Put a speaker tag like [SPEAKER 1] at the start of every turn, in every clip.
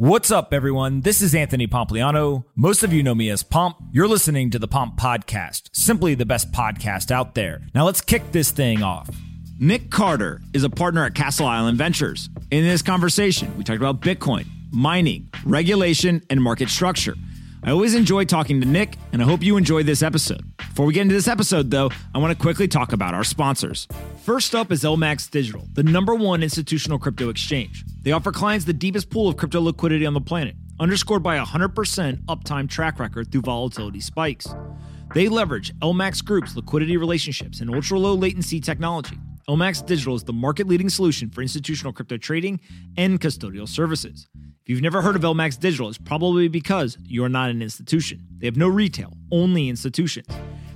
[SPEAKER 1] What's up, everyone? This is Anthony Pompliano. Most of you know me as Pomp. You're listening to the Pomp Podcast, simply the best podcast out there. Now let's kick this thing off. Nic Carter is a partner at Castle Island Ventures. In this conversation, we talked about Bitcoin, mining, regulation, and market structure. I always enjoy talking to Nic, and I hope you enjoyed this episode. Before we get into this episode, though, I want to quickly talk about our sponsors. First up is LMAX Digital, the number one institutional crypto exchange. They offer clients the deepest pool of crypto liquidity on the planet, underscored by a 100% uptime track record through volatility spikes. They leverage LMAX Group's liquidity relationships and ultra low latency technology. LMAX Digital is the market leading solution for institutional crypto trading and custodial services. If you've never heard of LMAX Digital, it's probably because you're not an institution. They have no retail, only institutions.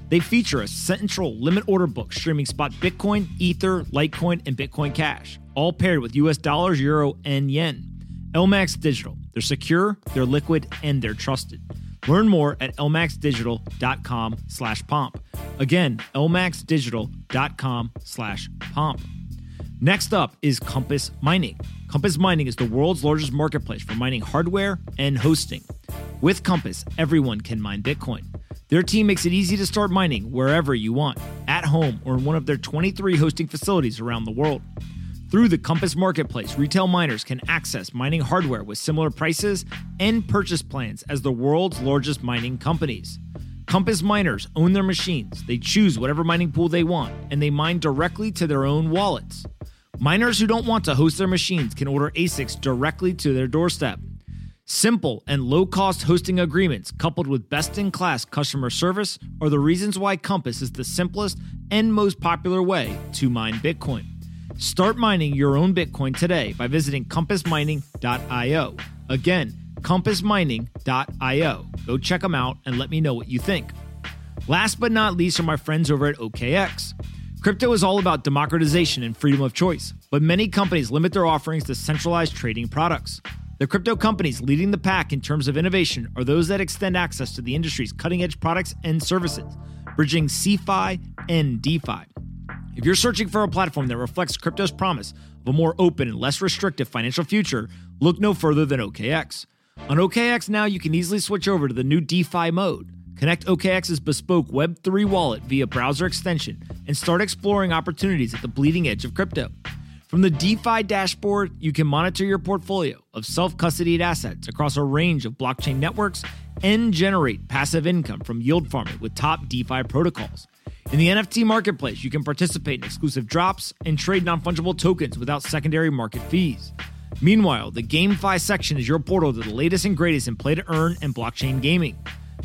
[SPEAKER 1] They feature a central limit order book streaming spot Bitcoin, Ether, Litecoin, and Bitcoin Cash, all paired with US dollars, euro, and yen. LMAX Digital. They're secure, they're liquid, and they're trusted. Learn more at lmaxdigital.com slash pomp. Again, lmaxdigital.com slash pomp. Next up is Compass Mining. Compass Mining is the world's largest marketplace for mining hardware and hosting. With Compass, everyone can mine Bitcoin. Their team makes it easy to start mining wherever you want, at home or in one of their 23 hosting facilities around the world. Through the Compass Marketplace, retail miners can access mining hardware with similar prices and purchase plans as the world's largest mining companies. Compass miners own their machines, they choose whatever mining pool they want, and they mine directly to their own wallets. Miners who don't want to host their machines can order ASICs directly to their doorstep. Simple and low cost hosting agreements coupled with best in class customer service are the reasons why Compass is the simplest and most popular way to mine Bitcoin. Start mining your own Bitcoin today by visiting compassmining.io. Again, compassmining.io. Go check them out and let me know what you think. Last but not least are my friends over at OKX. Crypto is all about democratization and freedom of choice, but many companies limit their offerings to centralized trading products. The crypto companies leading the pack in terms of innovation are those that extend access to the industry's cutting edge products and services, bridging CeFi and DeFi. If you're searching for a platform that reflects crypto's promise of a more open and less restrictive financial future, look no further than OKX. On OKX now, you can easily switch over to the new DeFi mode. Connect OKX's bespoke Web3 wallet via browser extension and start exploring opportunities at the bleeding edge of crypto. From the DeFi dashboard, you can monitor your portfolio of self custodied assets across a range of blockchain networks and generate passive income from yield farming with top DeFi protocols. In the NFT marketplace, you can participate in exclusive drops and trade non fungible tokens without secondary market fees. Meanwhile, the GameFi section is your portal to the latest and greatest in play to earn and blockchain gaming.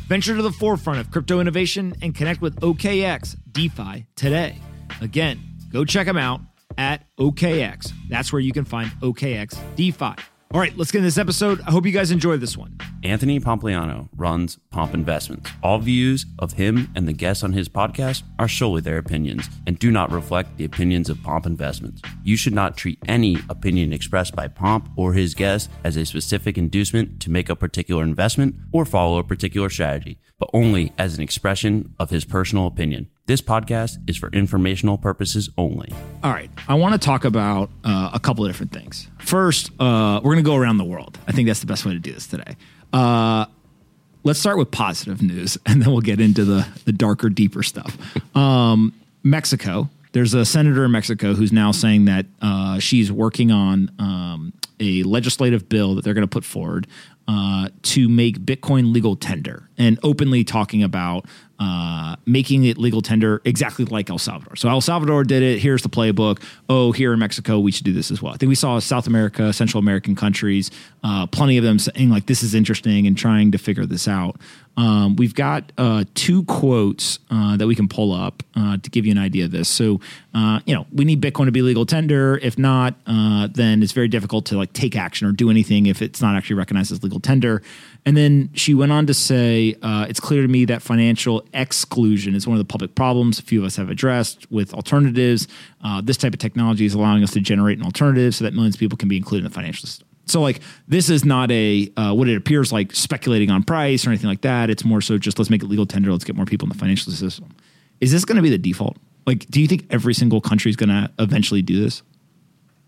[SPEAKER 1] Venture to the forefront of crypto innovation and connect with OKX DeFi today. Again, go check them out at OKX. That's where you can find OKX DeFi. All right, let's get into this episode. I hope you guys enjoy this one.
[SPEAKER 2] Anthony Pompliano runs Pomp Investments. All views of him and the guests on his podcast are solely their opinions and do not reflect the opinions of Pomp Investments. You should not treat any opinion expressed by Pomp or his guests as a specific inducement to make a particular investment or follow a particular strategy, but only as an expression of his personal opinion. This podcast is for informational purposes only.
[SPEAKER 1] All right. I want to talk about uh, a couple of different things. First, uh, we're going to go around the world. I think that's the best way to do this today. Uh, let's start with positive news, and then we'll get into the, the darker, deeper stuff. Um, Mexico. There's a senator in Mexico who's now saying that uh, she's working on um, a legislative bill that they're going to put forward uh, to make Bitcoin legal tender and openly talking about uh, making it legal tender exactly like El Salvador. So El Salvador did it. Here's the playbook. Oh, here in Mexico, we should do this as well. I think we saw South America, Central American countries, uh, plenty of them saying like this is interesting and trying to figure this out. Um, we've got uh, two quotes uh, that we can pull up uh, to give you an idea of this. So, uh, you know, we need Bitcoin to be legal tender. If not, then it's very difficult to like take action or do anything if it's not actually recognized as legal tender. And then she went on to say, "It's clear to me that financial exclusion is one of the public problems a few of us have addressed with alternatives. this type of technology is allowing us to generate an alternative so that millions of people can be included in the financial system." So like this is not a uh, what it appears like speculating on price or anything like that. It's more so just let's make it legal tender. Let's get more people in the financial system. Is this going to be the default? Like, do you think every single country is going to eventually do this?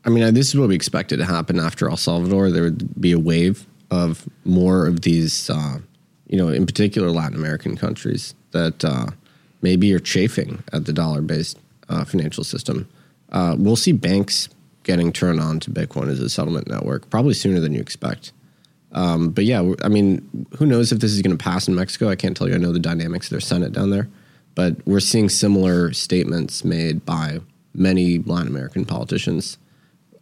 [SPEAKER 3] I mean, this is what we expected to happen after El Salvador. There would be a wave of more of these, uh, you know, in particular Latin American countries that uh, maybe are chafing at the dollar based uh, financial system. Uh, we'll see banks getting turned on to Bitcoin as a settlement network probably sooner than you expect. Um, but yeah, I mean, who knows if this is going to pass in Mexico? I can't tell you. I know the dynamics of their Senate down there, but we're seeing similar statements made by many Latin American politicians.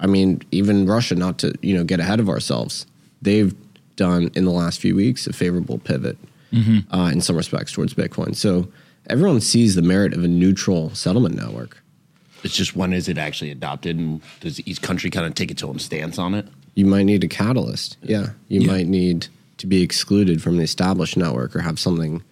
[SPEAKER 3] I mean, even Russia, not to you know get ahead of ourselves, they've done in the last few weeks a favorable pivot mm-hmm. uh, in some respects towards Bitcoin. So everyone sees the merit of a neutral settlement network.
[SPEAKER 4] It's just when is it actually adopted, and does each country kind of take its own stance on it?
[SPEAKER 3] You might need a catalyst. Yeah, you yeah. might need to be excluded from the established network or have something,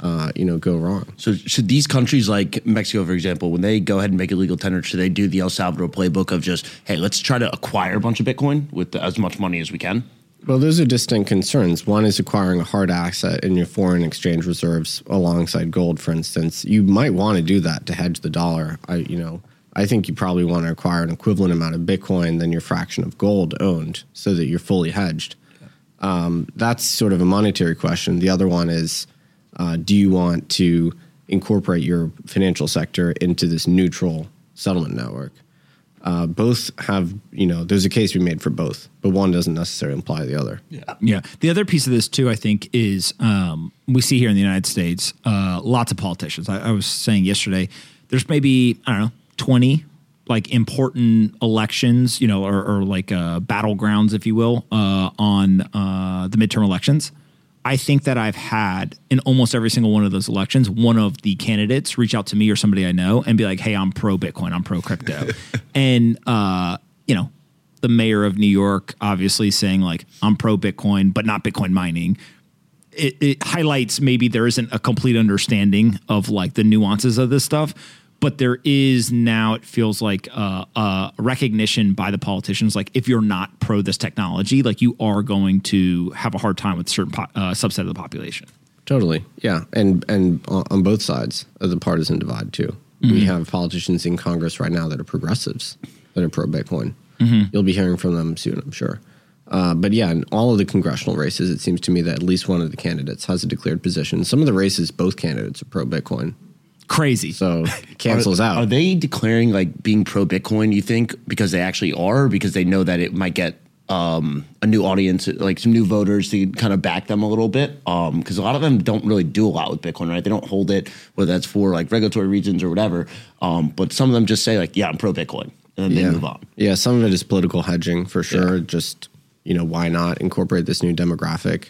[SPEAKER 3] uh, you know, go wrong.
[SPEAKER 4] So should these countries like Mexico, for example, when they go ahead and make a legal tender, should they do the El Salvador playbook of just, hey, let's try to acquire a bunch of Bitcoin with as much money as we can?
[SPEAKER 3] Well, those are distinct concerns. One is acquiring a hard asset in your foreign exchange reserves alongside gold, for instance. You might want to do that to hedge the dollar. I, you know, I think you probably want to acquire an equivalent amount of Bitcoin than your fraction of gold owned, so that you're fully hedged. Um, that's sort of a monetary question. The other one is, uh, do you want to incorporate your financial sector into this neutral settlement network? Uh, both have you know there's a case to be made for both but one doesn't necessarily imply the other.
[SPEAKER 1] Yeah. Yeah. The other piece of this too i think is um, we see here in the united states uh, lots of politicians. I, I, was saying yesterday there's maybe i don't know 20 like important elections you know or, or like uh, battlegrounds if you will uh, on uh, the midterm elections I think that I've had in almost every single one of those elections, one of the candidates reach out to me or somebody I know and be like, "Hey, I'm pro Bitcoin, I'm pro crypto," and uh, you know, the mayor of New York obviously saying like, "I'm pro Bitcoin, but not Bitcoin mining." It, it highlights maybe there isn't a complete understanding of like the nuances of this stuff but there is now it feels like uh, a recognition by the politicians. Like if you're not pro this technology like you are going to have a hard time with a certain po- uh, subset of the population.
[SPEAKER 3] Totally. Yeah. And and on both sides of the partisan divide too. Mm-hmm. we have politicians in congress right now that are progressives that are pro bitcoin. Mm-hmm. you'll be hearing from them soon i'm sure. Uh, but yeah, in all of the congressional races, it seems to me that at least one of the candidates has a declared position. Some of the races, both candidates are pro Bitcoin
[SPEAKER 1] crazy.
[SPEAKER 3] So cancels
[SPEAKER 4] are,
[SPEAKER 3] out.
[SPEAKER 4] Are they declaring like being pro Bitcoin? You think because they actually are, because they know that it might get um, a new audience, like some new voters to kind of back them a little bit. Because um, a lot of them don't really do a lot with Bitcoin, right? They don't hold it, whether that's for like regulatory reasons or whatever. Um, but some of them just say like, "Yeah, I'm pro Bitcoin," and then
[SPEAKER 3] yeah.
[SPEAKER 4] they move on.
[SPEAKER 3] Yeah, some of it is political hedging for sure. Yeah. Just you know, why not incorporate this new demographic?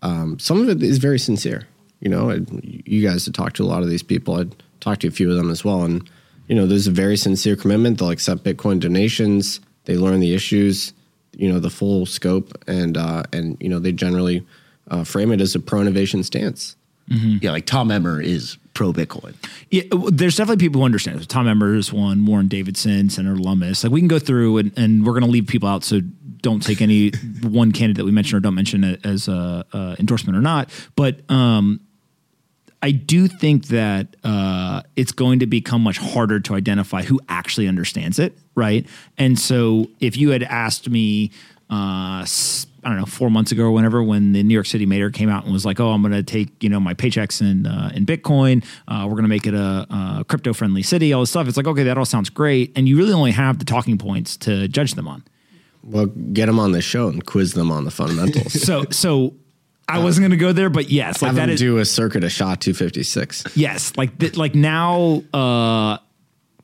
[SPEAKER 3] Um, some of it is very sincere. You know, you guys have talked to a lot of these people. I'd talked to a few of them as well, and you know, there's a very sincere commitment. They'll accept Bitcoin donations. They learn the issues, you know, the full scope, and uh, and you know, they generally uh, frame it as a pro innovation stance.
[SPEAKER 4] Mm-hmm. Yeah, like Tom Emmer is pro Bitcoin.
[SPEAKER 1] Yeah, there's definitely people who understand. Tom Emmer is one, Warren Davidson, Senator Lummis. Like we can go through and, and we're going to leave people out. So don't take any one candidate we mentioned or don't mention it as a, a endorsement or not. But um, I do think that uh, it's going to become much harder to identify who actually understands it, right? And so, if you had asked me, uh, I don't know, four months ago or whenever, when the New York City mayor came out and was like, "Oh, I'm going to take you know my paychecks in uh, in Bitcoin. Uh, we're going to make it a, a crypto friendly city. All this stuff." It's like, okay, that all sounds great, and you really only have the talking points to judge them on.
[SPEAKER 3] Well, get them on the show and quiz them on the fundamentals.
[SPEAKER 1] so, so I wasn't going to go there, but yes,
[SPEAKER 3] like that is do a circuit of SHA-256.
[SPEAKER 1] Yes, like th- like now, uh,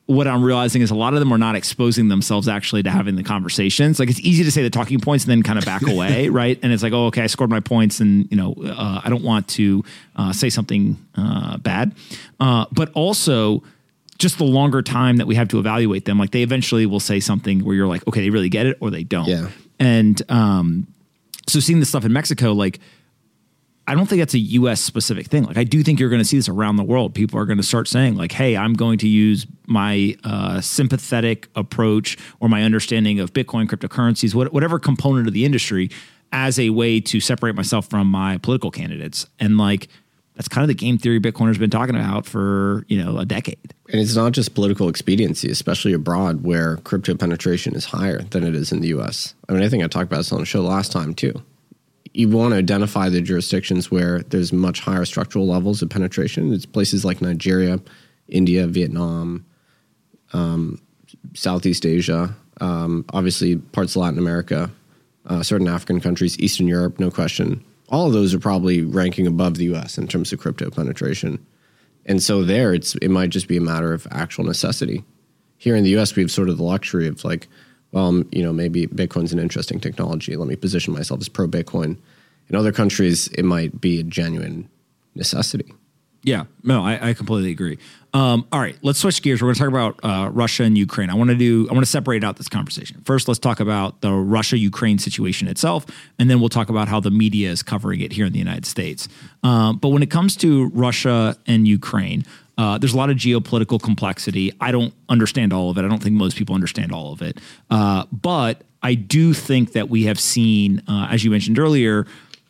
[SPEAKER 1] what I'm realizing is a lot of them are not exposing themselves actually to having the conversations. Like it's easy to say the talking points and then kind of back away, right? And it's like, oh, okay, I scored my points, and you know, uh, I don't want to uh, say something uh, bad, uh, but also just the longer time that we have to evaluate them. Like they eventually will say something where you're like, okay, they really get it, or they don't.
[SPEAKER 3] Yeah.
[SPEAKER 1] And um, so seeing this stuff in Mexico, like I don't think that's a US specific thing. Like I do think you're going to see this around the world. People are going to start saying like, "Hey, I'm going to use my uh, sympathetic approach or my understanding of Bitcoin, cryptocurrencies, whatever component of the industry, as a way to separate myself from my political candidates." And like that's kind of the game theory Bitcoin has been talking about for you know a decade.
[SPEAKER 3] And it's not just political expediency, especially abroad where crypto penetration is higher than it is in the U.S. I mean, I think I talked about this on the show last time too you want to identify the jurisdictions where there's much higher structural levels of penetration. It's places like Nigeria, India, Vietnam, um, Southeast Asia, um, obviously parts of Latin America, uh, certain African countries, Eastern Europe, no question. All of those are probably ranking above the U.S. in terms of crypto penetration. And so there, it's it might just be a matter of actual necessity. Here in the U.S., we have sort of the luxury of like, well, you know, maybe Bitcoin's an interesting technology. Let me position myself as pro Bitcoin. In other countries, it might be a genuine necessity.
[SPEAKER 1] Yeah, no, I, I completely agree. Um, all right, let's switch gears. We're going to talk about uh, Russia and Ukraine. I want to do. I want to separate out this conversation. First, let's talk about the Russia-Ukraine situation itself, and then we'll talk about how the media is covering it here in the United States. Um, but when it comes to Russia and Ukraine, uh, there's a lot of geopolitical complexity. I don't understand all of it. I don't think most people understand all of it. Uh, but I do think that we have seen, uh, as you mentioned earlier,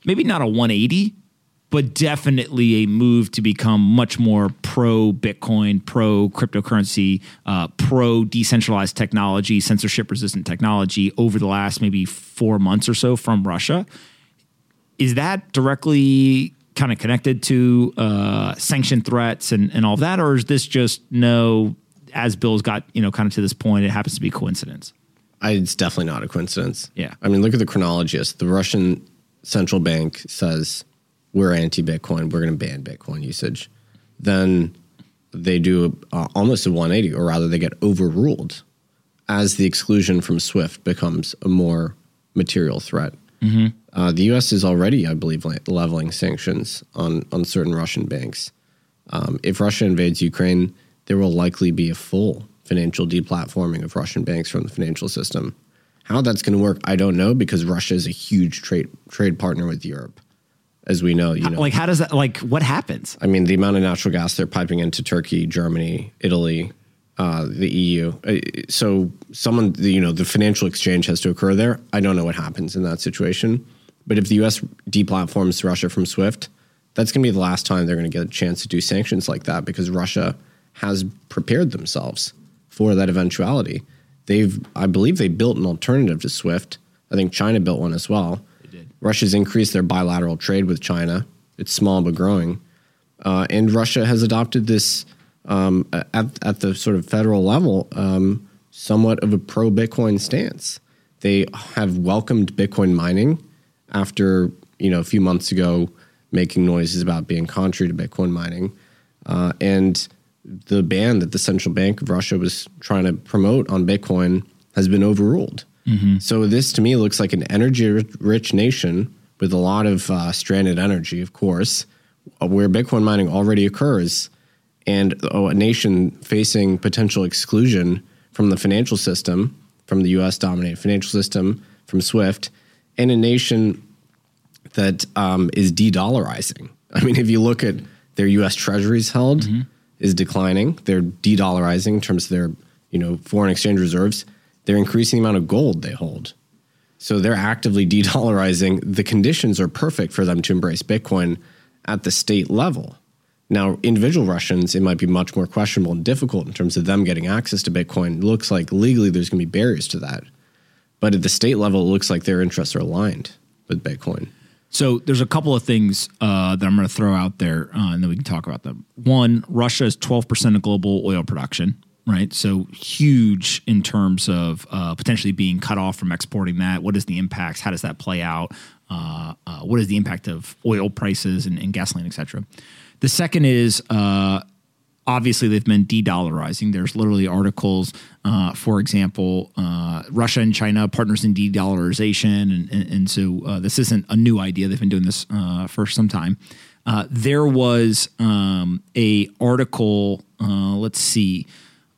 [SPEAKER 1] maybe not a 180, but definitely a move to become much more pro Bitcoin, pro cryptocurrency, uh, pro decentralized technology, censorship resistant technology over the last maybe four months or so from Russia. Is that directly kind of connected to uh, sanction threats and, and all of that, or is this just no? As Bill's got you know kind of to this point, it happens to be coincidence.
[SPEAKER 3] I, it's definitely not a coincidence.
[SPEAKER 1] Yeah.
[SPEAKER 3] I mean, look at the chronology. The Russian central bank says we're anti-Bitcoin. We're going to ban Bitcoin usage. Then they do uh, almost a 180, or rather, they get overruled as the exclusion from SWIFT becomes a more material threat. Mm-hmm. Uh, the U.S. is already, I believe, leveling sanctions on on certain Russian banks. Um, if Russia invades Ukraine, there will likely be a full financial deplatforming of Russian banks from the financial system. How that's going to work, I don't know, because Russia is a huge trade trade partner with Europe as we know. You know,
[SPEAKER 1] like how does that? Like what happens?
[SPEAKER 3] I mean, the amount of natural gas they're piping into Turkey, Germany, Italy, uh, the EU. Uh, so someone, you know, the financial exchange has to occur there. I don't know what happens in that situation, but if the U.S. deplatforms Russia from SWIFT, that's going to be the last time they're going to get a chance to do sanctions like that because Russia has prepared themselves for that eventuality. They've, I believe, they built an alternative to SWIFT. I think China built one as well Russia's increased their bilateral trade with China. It's small but growing. Uh, and Russia has adopted this um, at, at the sort of federal level, um, somewhat of a pro Bitcoin stance. They have welcomed Bitcoin mining after, you know, a few months ago making noises about being contrary to Bitcoin mining. Uh, and the ban that the central bank of Russia was trying to promote on Bitcoin has been overruled. Mm-hmm. So this to me looks like an energy-rich nation with a lot of uh, stranded energy, of course, where Bitcoin mining already occurs, and oh, a nation facing potential exclusion from the financial system, from the U.S.-dominated financial system, from SWIFT, and a nation that um, is de-dollarizing. I mean, if you look at their U.S. Treasuries held mm-hmm. is declining. They're de-dollarizing in terms of their you know foreign exchange reserves they're increasing the amount of gold they hold. So they're actively de dollarizing. The conditions are perfect for them to embrace Bitcoin at the state level. Now, individual Russians, it might be much more questionable and difficult in terms of them getting access to Bitcoin. It looks like legally there's going to be barriers to that. But at the state level, it looks like their interests are aligned with Bitcoin.
[SPEAKER 1] So there's a couple of things uh, that I'm going to throw out there, uh, and then we can talk about them. One, Russia is 12% of global oil production right? So huge in terms of uh, potentially being cut off from exporting that. What is the impacts? How does that play out? Uh, uh, what is the impact of oil prices and, and gasoline, et cetera? The second is uh, obviously they've been de-dollarizing. There's literally articles, uh, for example, uh, Russia and China partners in de-dollarization, and, and, and so this isn't a new idea. They've been doing this for some time. there was um, a article. let's see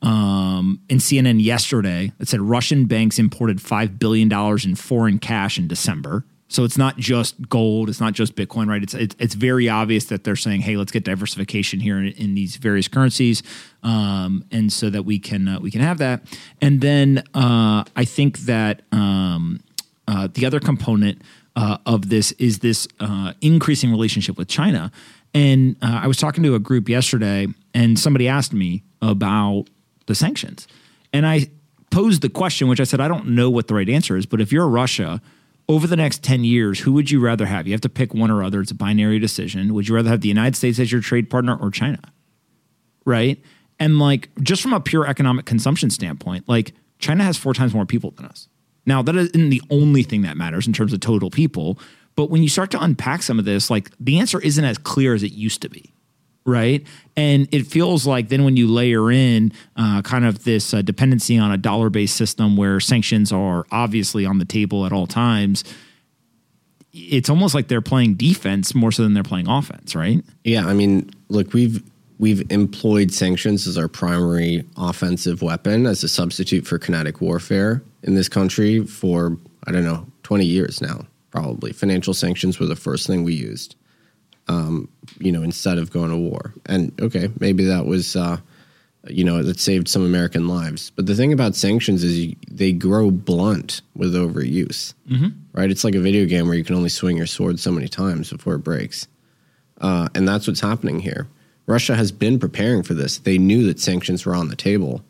[SPEAKER 1] um, in CNN yesterday that said Russian banks imported $5 billion in foreign cash in December. So it's not just gold, it's not just Bitcoin, right? It's it's, it's very obvious that they're saying, "Hey, let's get diversification here in, in these various currencies, um, and so that we can uh, we can have that." And then uh, I think that um, uh, the other component uh, of this is this uh, increasing relationship with China. And uh, I was talking to a group yesterday, and somebody asked me about the sanctions. And I posed the question, which I said, I don't know what the right answer is, but if you're Russia over the next 10 years, who would you rather have? You have to pick one or other. It's a binary decision. Would you rather have the United States as your trade partner or China? Right? And like just from a pure economic consumption standpoint, like China has four times more people than us. Now, that isn't the only thing that matters in terms of total people, but when you start to unpack some of this, like the answer isn't as clear as it used to be right? And it feels like then when you layer in uh, kind of this uh, dependency on a dollar based system where sanctions are obviously on the table at all times, it's almost like they're playing defense more so than they're playing offense, right?
[SPEAKER 3] Yeah, I mean, look, we've we've employed sanctions as our primary offensive weapon as a substitute for kinetic warfare in this country for I don't know, 20 years now, probably. Financial sanctions were the first thing we used um, you know, instead of going to war. And okay, maybe that was, uh, you know, that saved some American lives. But the thing about sanctions is you, they grow blunt with overuse, mm-hmm. right? It's like a video game where you can only swing your sword so many times before it breaks. Uh, and that's what's happening here. Russia has been preparing for this. They knew that sanctions were on the table,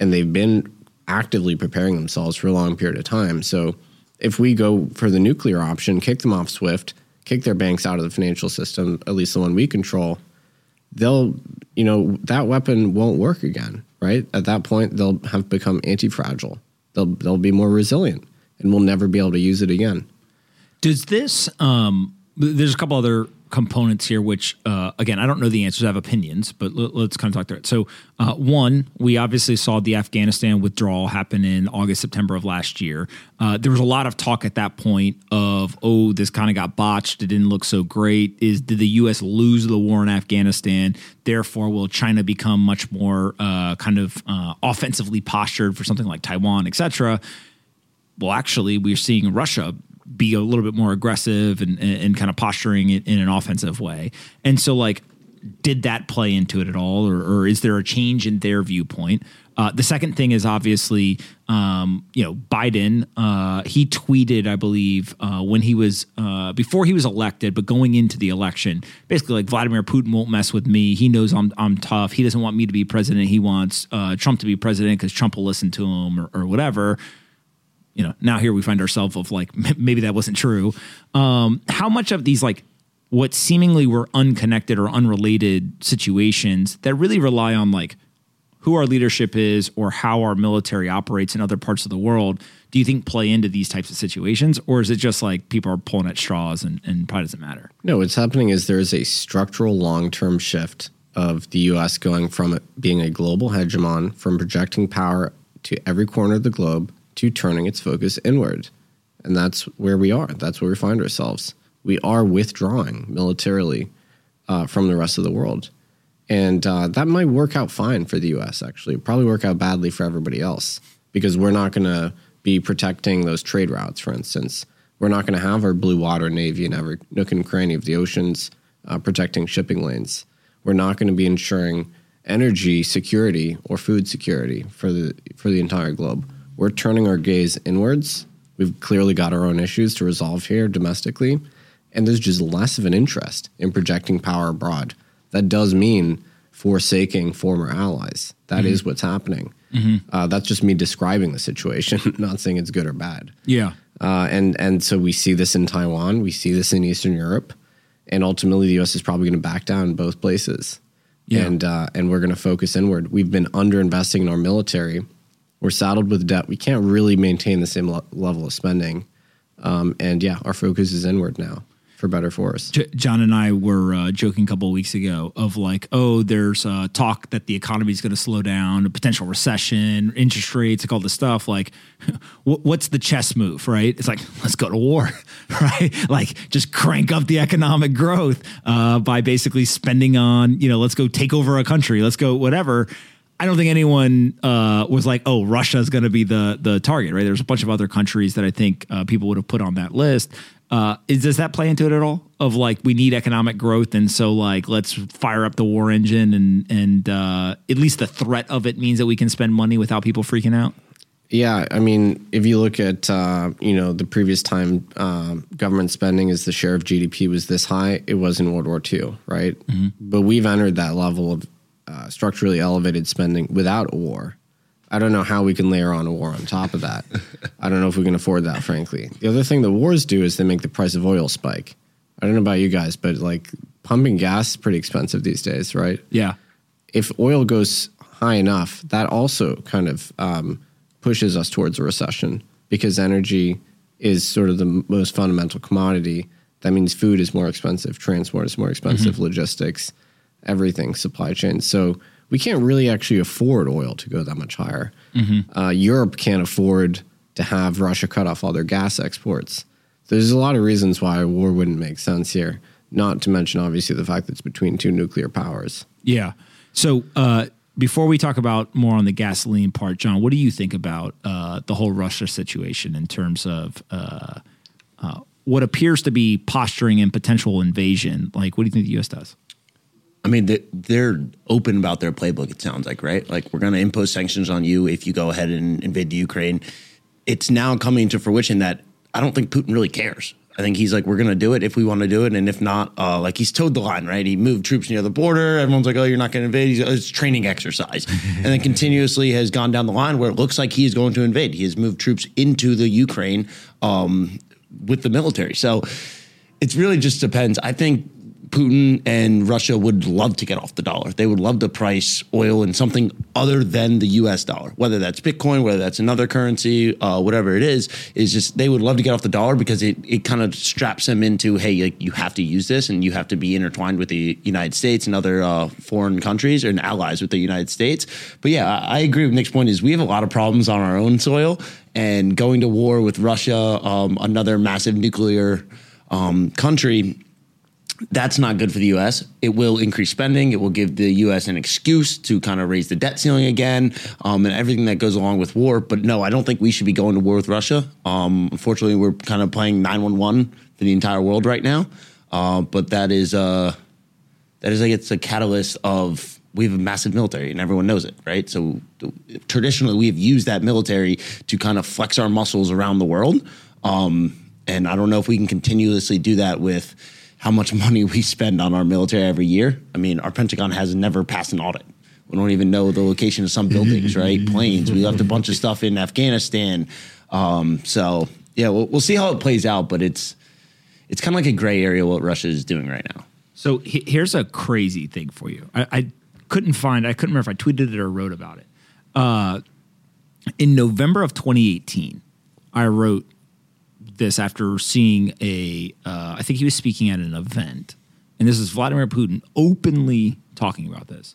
[SPEAKER 3] and they've been actively preparing themselves for a long period of time. So if we go for the nuclear option, kick them off SWIFT, kick their banks out of the financial system, at least the one we control, they'll, you know, that weapon won't work again, right? At that point, they'll have become anti-fragile. They'll they'll be more resilient, and we'll never be able to use it again.
[SPEAKER 1] Does this? Um, there's a couple other components here, which uh, again, I don't know the answers. I have opinions, but l- let's kind of talk through it. So, uh, one, we obviously saw the Afghanistan withdrawal happen in August, September of last year. Uh, there was a lot of talk at that point of, oh, this kind of got botched. It didn't look so great. Is did the U.S. lose the war in Afghanistan? Therefore, will China become much more uh, kind of uh, offensively postured for something like Taiwan, etc.? Well, actually, we're seeing Russia be a little bit more aggressive and, and kind of posturing it in an offensive way. And so, like, did that play into it at all, or, or is there a change in their viewpoint? Uh, the second thing is obviously, um, you know, Biden. Uh, he tweeted, I believe, uh, when he was uh, before he was elected, but going into the election, basically like Vladimir Putin won't mess with me. He knows I'm I'm tough. He doesn't want me to be president. He wants uh, Trump to be president because Trump will listen to him or, or whatever you know, now here we find ourselves of like maybe that wasn't true. Um, how much of these like what seemingly were unconnected or unrelated situations that really rely on like who our leadership is or how our military operates in other parts of the world do you think play into these types of situations or is it just like people are pulling at straws and, and probably doesn't matter
[SPEAKER 3] no what's happening is there's a structural long-term shift of the us going from being a global hegemon from projecting power to every corner of the globe to turning its focus inward. And that's where we are. That's where we find ourselves. We are withdrawing militarily uh, from the rest of the world. And uh, that might work out fine for the US, actually. Probably work out badly for everybody else because we're not going to be protecting those trade routes, for instance. We're not going to have our blue water navy in every nook and cranny of the oceans uh, protecting shipping lanes. We're not going to be ensuring energy security or food security for the for the entire globe we're turning our gaze inwards. We've clearly got our own issues to resolve here domestically, and there's just less of an interest in projecting power abroad. That does mean forsaking former allies. That mm-hmm. is what's happening. Mm-hmm. Uh, that's just me describing the situation, not saying it's good or bad.
[SPEAKER 1] Yeah.
[SPEAKER 3] Uh, and and so we see this in Taiwan, we see this in Eastern Europe, and ultimately the U.S. is probably going to back down in both places. Yeah. And uh, and we're going to focus inward. We've been underinvesting in our military we're saddled with debt. We can't really maintain the same le- level of spending. Um, and yeah, our focus is inward now for better for us.
[SPEAKER 1] J- John and I were uh, joking a couple of weeks ago of like, oh, there's uh, talk that the economy is going to slow down, a potential recession, interest rates, like all this stuff. Like, what's the chess move, right? It's like, let's go to war, right? Like, just crank up the economic growth uh, by basically spending on, you know, let's go take over a country, let's go whatever. I don't think anyone uh, was like, "Oh, Russia is going to be the the target." Right? There's a bunch of other countries that I think uh, people would have put on that list. Uh, is does that play into it at all? Of like, we need economic growth, and so like, let's fire up the war engine, and and uh, at least the threat of it means that we can spend money without people freaking out.
[SPEAKER 3] Yeah, I mean, if you look at uh, you know the previous time uh, government spending as the share of GDP was this high, it was in World War II, right? Mm-hmm. But we've entered that level of uh, structurally elevated spending without a war. I don't know how we can layer on a war on top of that. I don't know if we can afford that, frankly. The other thing that wars do is they make the price of oil spike. I don't know about you guys, but like pumping gas is pretty expensive these days, right?
[SPEAKER 1] Yeah.
[SPEAKER 3] If oil goes high enough, that also kind of um, pushes us towards a recession because energy is sort of the most fundamental commodity. That means food is more expensive, transport is more expensive, logistics, everything, supply chain. So we can't really actually afford oil to go that much higher. Uh, Europe can't afford to have Russia cut off all their gas exports. There's a lot of reasons why a war wouldn't make sense here. Not to mention, obviously, the fact that it's between two nuclear powers.
[SPEAKER 1] Yeah. So uh, before we talk about more on the gasoline part, John, what do you think about uh, the whole Russia situation in terms of uh, uh, what appears to be posturing and potential invasion? Like, what do you think the U.S. does?
[SPEAKER 4] I mean, they- they're open about their playbook. It sounds like, right? Like we're going to impose sanctions on you if you go ahead and invade the Ukraine. It's now coming to fruition that I don't think Putin really cares. I think he's like, we're going to do it if we want to do it, and if not, uh, like he's toed the line, right? He moved troops near the border. Everyone's like, oh, you're not going to invade. He's, it's training exercise, and then continuously has gone down the line where it looks like he is going to invade. He has moved troops into the Ukraine um, with the military. So it really just depends. I think Putin and Russia would love to get off the dollar. They would love to price oil in something other than the U.S. dollar, whether that's Bitcoin, whether that's another currency, uh, whatever it is. Is just they would love to get off the dollar because it it kind of straps them into hey, like you have to use this and you have to be intertwined with the United States and other uh, foreign countries and allies with the United States. But yeah, I, I agree with Nic's point. Is we have a lot of problems on our own soil, and going to war with Russia, um, another massive nuclear um, country that's not good for the U.S. It will increase spending. It will give the U.S. an excuse to kind of raise the debt ceiling again, um, and everything that goes along with war. But no, I don't think we should be going to war with Russia. Um, unfortunately, we're kind of playing nine one one for the entire world right now. Uh, but that is uh, that is like it's a catalyst of we have a massive military and everyone knows it, right? So traditionally, we have used that military to kind of flex our muscles around the world. Um, and I don't know if we can continuously do that with how much money we spend on our military every year. I mean, our Pentagon has never passed an audit. We don't even know the location of some buildings, right? Planes. We left a bunch of stuff in Afghanistan. Um, so yeah, we'll, we'll see how it plays out, but it's it's kind of like a gray area what Russia is doing right now.
[SPEAKER 1] So he- here's a crazy thing for you. I, I couldn't find. I couldn't remember if I tweeted it or wrote about it. Uh, in November of 2018, I wrote this after seeing a. Uh, I think he was speaking at an event, and this is Vladimir Putin openly talking about this.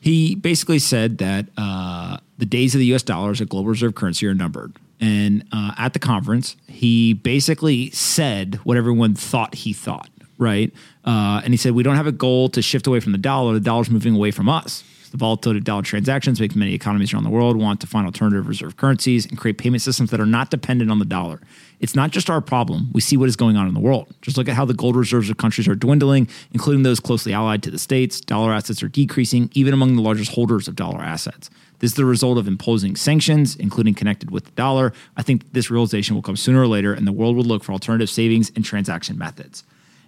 [SPEAKER 1] He basically said that uh, the days of the U.S. dollar as a global reserve currency are numbered. And uh, at the conference, he basically said what everyone thought he thought, right? Uh, and he said, We don't have a goal to shift away from the dollar. The dollar's moving away from us. The volatility of dollar transactions makes many economies around the world want to find alternative reserve currencies and create payment systems that are not dependent on the dollar. It's not just our problem. We see what is going on in the world. Just look at how the gold reserves of countries are dwindling, including those closely allied to the states. Dollar assets are decreasing, even among the largest holders of dollar assets. This is the result of imposing sanctions, including connected with the dollar. I think this realization will come sooner or later, and the world will look for alternative savings and transaction methods.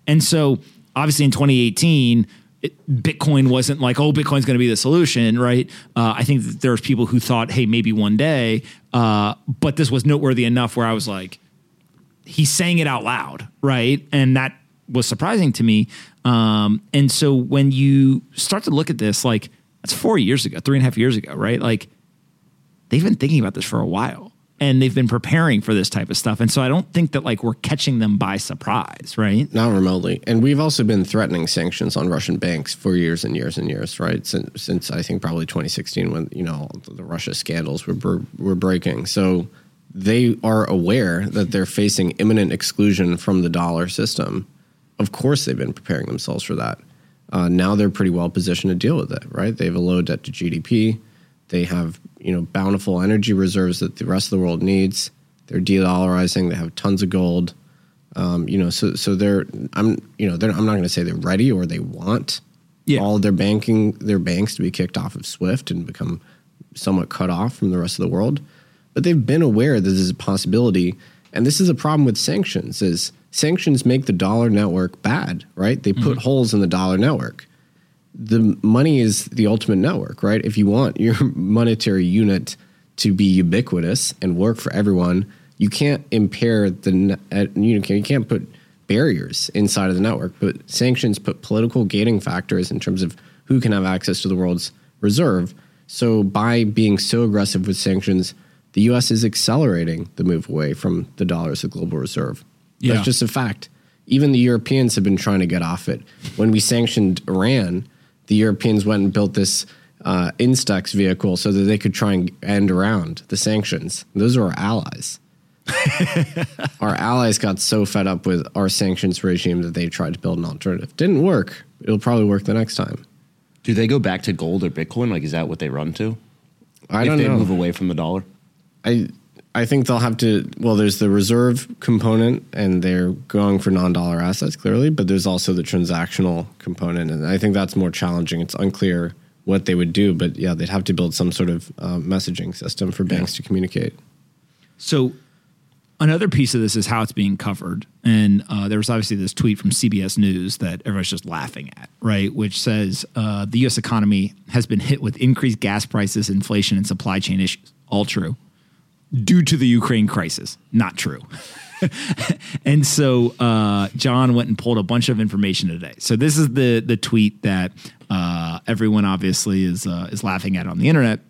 [SPEAKER 1] And so, obviously, in 2018, it, Bitcoin wasn't like, oh, Bitcoin's going to be the solution, right? Uh, I think that there's people who thought, hey, maybe one day, uh, but this was noteworthy enough where I was like, he's saying it out loud, right? And that was surprising to me. Um, and so when you start to look at this, like that's four years ago, three and a half years ago, right? Like they've been thinking about this for a while and they've been preparing for this type of stuff. And so I don't think that like we're catching them by surprise, right?
[SPEAKER 3] Not remotely. And we've also been threatening sanctions on Russian banks for years and years and years, right? Since, since I think probably 2016 when, you know, the Russia scandals were, were, were breaking. So they are aware that they're facing imminent exclusion from the dollar system. Of course, they've been preparing themselves for that. Uh, now they're pretty well positioned to deal with it, right? They have a low debt to GDP. They have you know bountiful energy reserves that the rest of the world needs. They're de-dollarizing. They have tons of gold. Um, you know, so so they're I'm you know they're, I'm not going to say they're ready or they want
[SPEAKER 1] Yeah.
[SPEAKER 3] all their banking their banks to be kicked off of SWIFT and become somewhat cut off from the rest of the world. But they've been aware that this is a possibility, and this is a problem with sanctions. Is sanctions make the dollar network bad, right? They put holes in the dollar network. the money is the ultimate network, right? If you want your monetary unit to be ubiquitous and work for everyone, you can't impair the uh, you know, you can't put barriers inside of the network, but sanctions put political gating factors in terms of who can have access to the world's reserve. So by being so aggressive with sanctions, the US is accelerating the move away from the dollar as a global reserve.
[SPEAKER 1] Yeah.
[SPEAKER 3] That's just a fact. Even the Europeans have been trying to get off it. When we sanctioned Iran, the Europeans went and built this uh, Instex vehicle so that they could try and end around the sanctions. Those are our allies. our allies got so fed up with our sanctions regime that they tried to build an alternative. Didn't work. It'll probably work the next time.
[SPEAKER 4] Do they go back to gold or Bitcoin? Like, is that what they run to?
[SPEAKER 3] I
[SPEAKER 4] if
[SPEAKER 3] don't
[SPEAKER 4] they
[SPEAKER 3] know.
[SPEAKER 4] move away from the dollar?
[SPEAKER 3] I I think they'll have to. Well, there's the reserve component, and they're going for non-dollar assets clearly, but there's also the transactional component, and I think that's more challenging. It's unclear what they would do, but yeah, they'd have to build some sort of uh, messaging system for banks to communicate.
[SPEAKER 1] So another piece of this is how it's being covered. And uh, there was obviously this tweet from CBS News that everyone's just laughing at, right? Which says uh, the U.S. economy has been hit with increased gas prices, inflation, and supply chain issues. All true. Due to the Ukraine crisis. Not true. and so uh, John went and pulled a bunch of information today. So this is the the tweet that uh, everyone obviously is uh, is laughing at on the internet.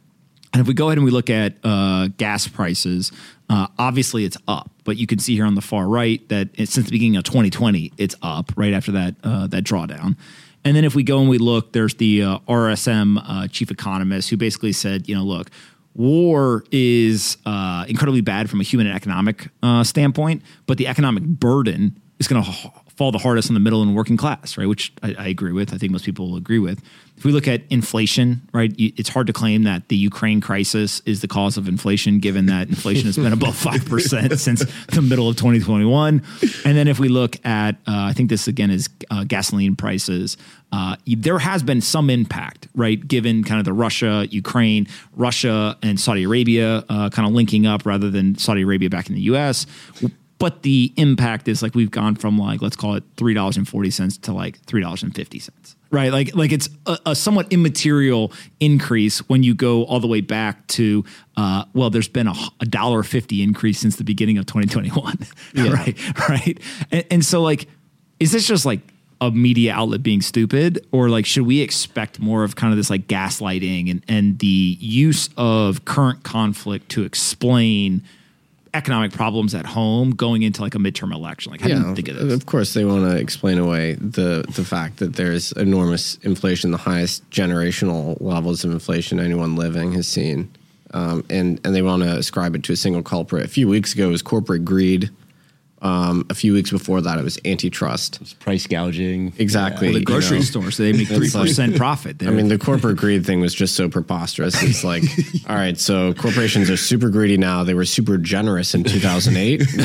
[SPEAKER 1] And if we go ahead and we look at uh, gas prices, uh, obviously it's up, but you can see here on the far right that it, since the beginning of 2020, it's up right after that uh, that drawdown. And then if we go and we look, there's the RSM chief economist who basically said, you know, look, war is uh, incredibly bad from a human and economic uh, standpoint, but the economic burden is going to fall the hardest on the middle and working class, right? Which I, I agree with. I think most people will agree with. If we look at inflation, right, it's hard to claim that the Ukraine crisis is the cause of inflation, given that inflation has been above five percent since the middle of 2021. And then if we look at, uh, I think this again is uh, gasoline prices. Uh, there has been some impact, right? Given kind of the Russia, Ukraine, Russia, and Saudi Arabia uh, kind of linking up rather than Saudi Arabia back in the U.S but the impact is like we've gone from like let's call it three dollars and forty cents to like three dollars and fifty cents, right? Like like it's a, a, somewhat immaterial increase when you go all the way back to uh, well, there's been a dollar fifty increase since the beginning of 2021, yeah. right? Right, and, and so like, is this just like a media outlet being stupid or like should we expect more of kind of this like gaslighting and and the use of current conflict to explain economic problems at home going into like a midterm election? Like, how
[SPEAKER 3] yeah,
[SPEAKER 1] do you think of this?
[SPEAKER 3] Of course, they want to explain away the the fact that there's enormous inflation, the highest generational levels of inflation anyone living has seen, um, and and they want to ascribe it to a single culprit. A few weeks ago, it was corporate greed. Um, a few weeks before that, it was antitrust.
[SPEAKER 4] It's price gouging.
[SPEAKER 3] Exactly.
[SPEAKER 1] Well, the grocery
[SPEAKER 3] you know.
[SPEAKER 1] store, so they make three percent
[SPEAKER 3] like-
[SPEAKER 1] profit. There.
[SPEAKER 3] I mean, the corporate greed thing was just so preposterous. It's like, all right, so corporations are super greedy now. They were super generous in 2008.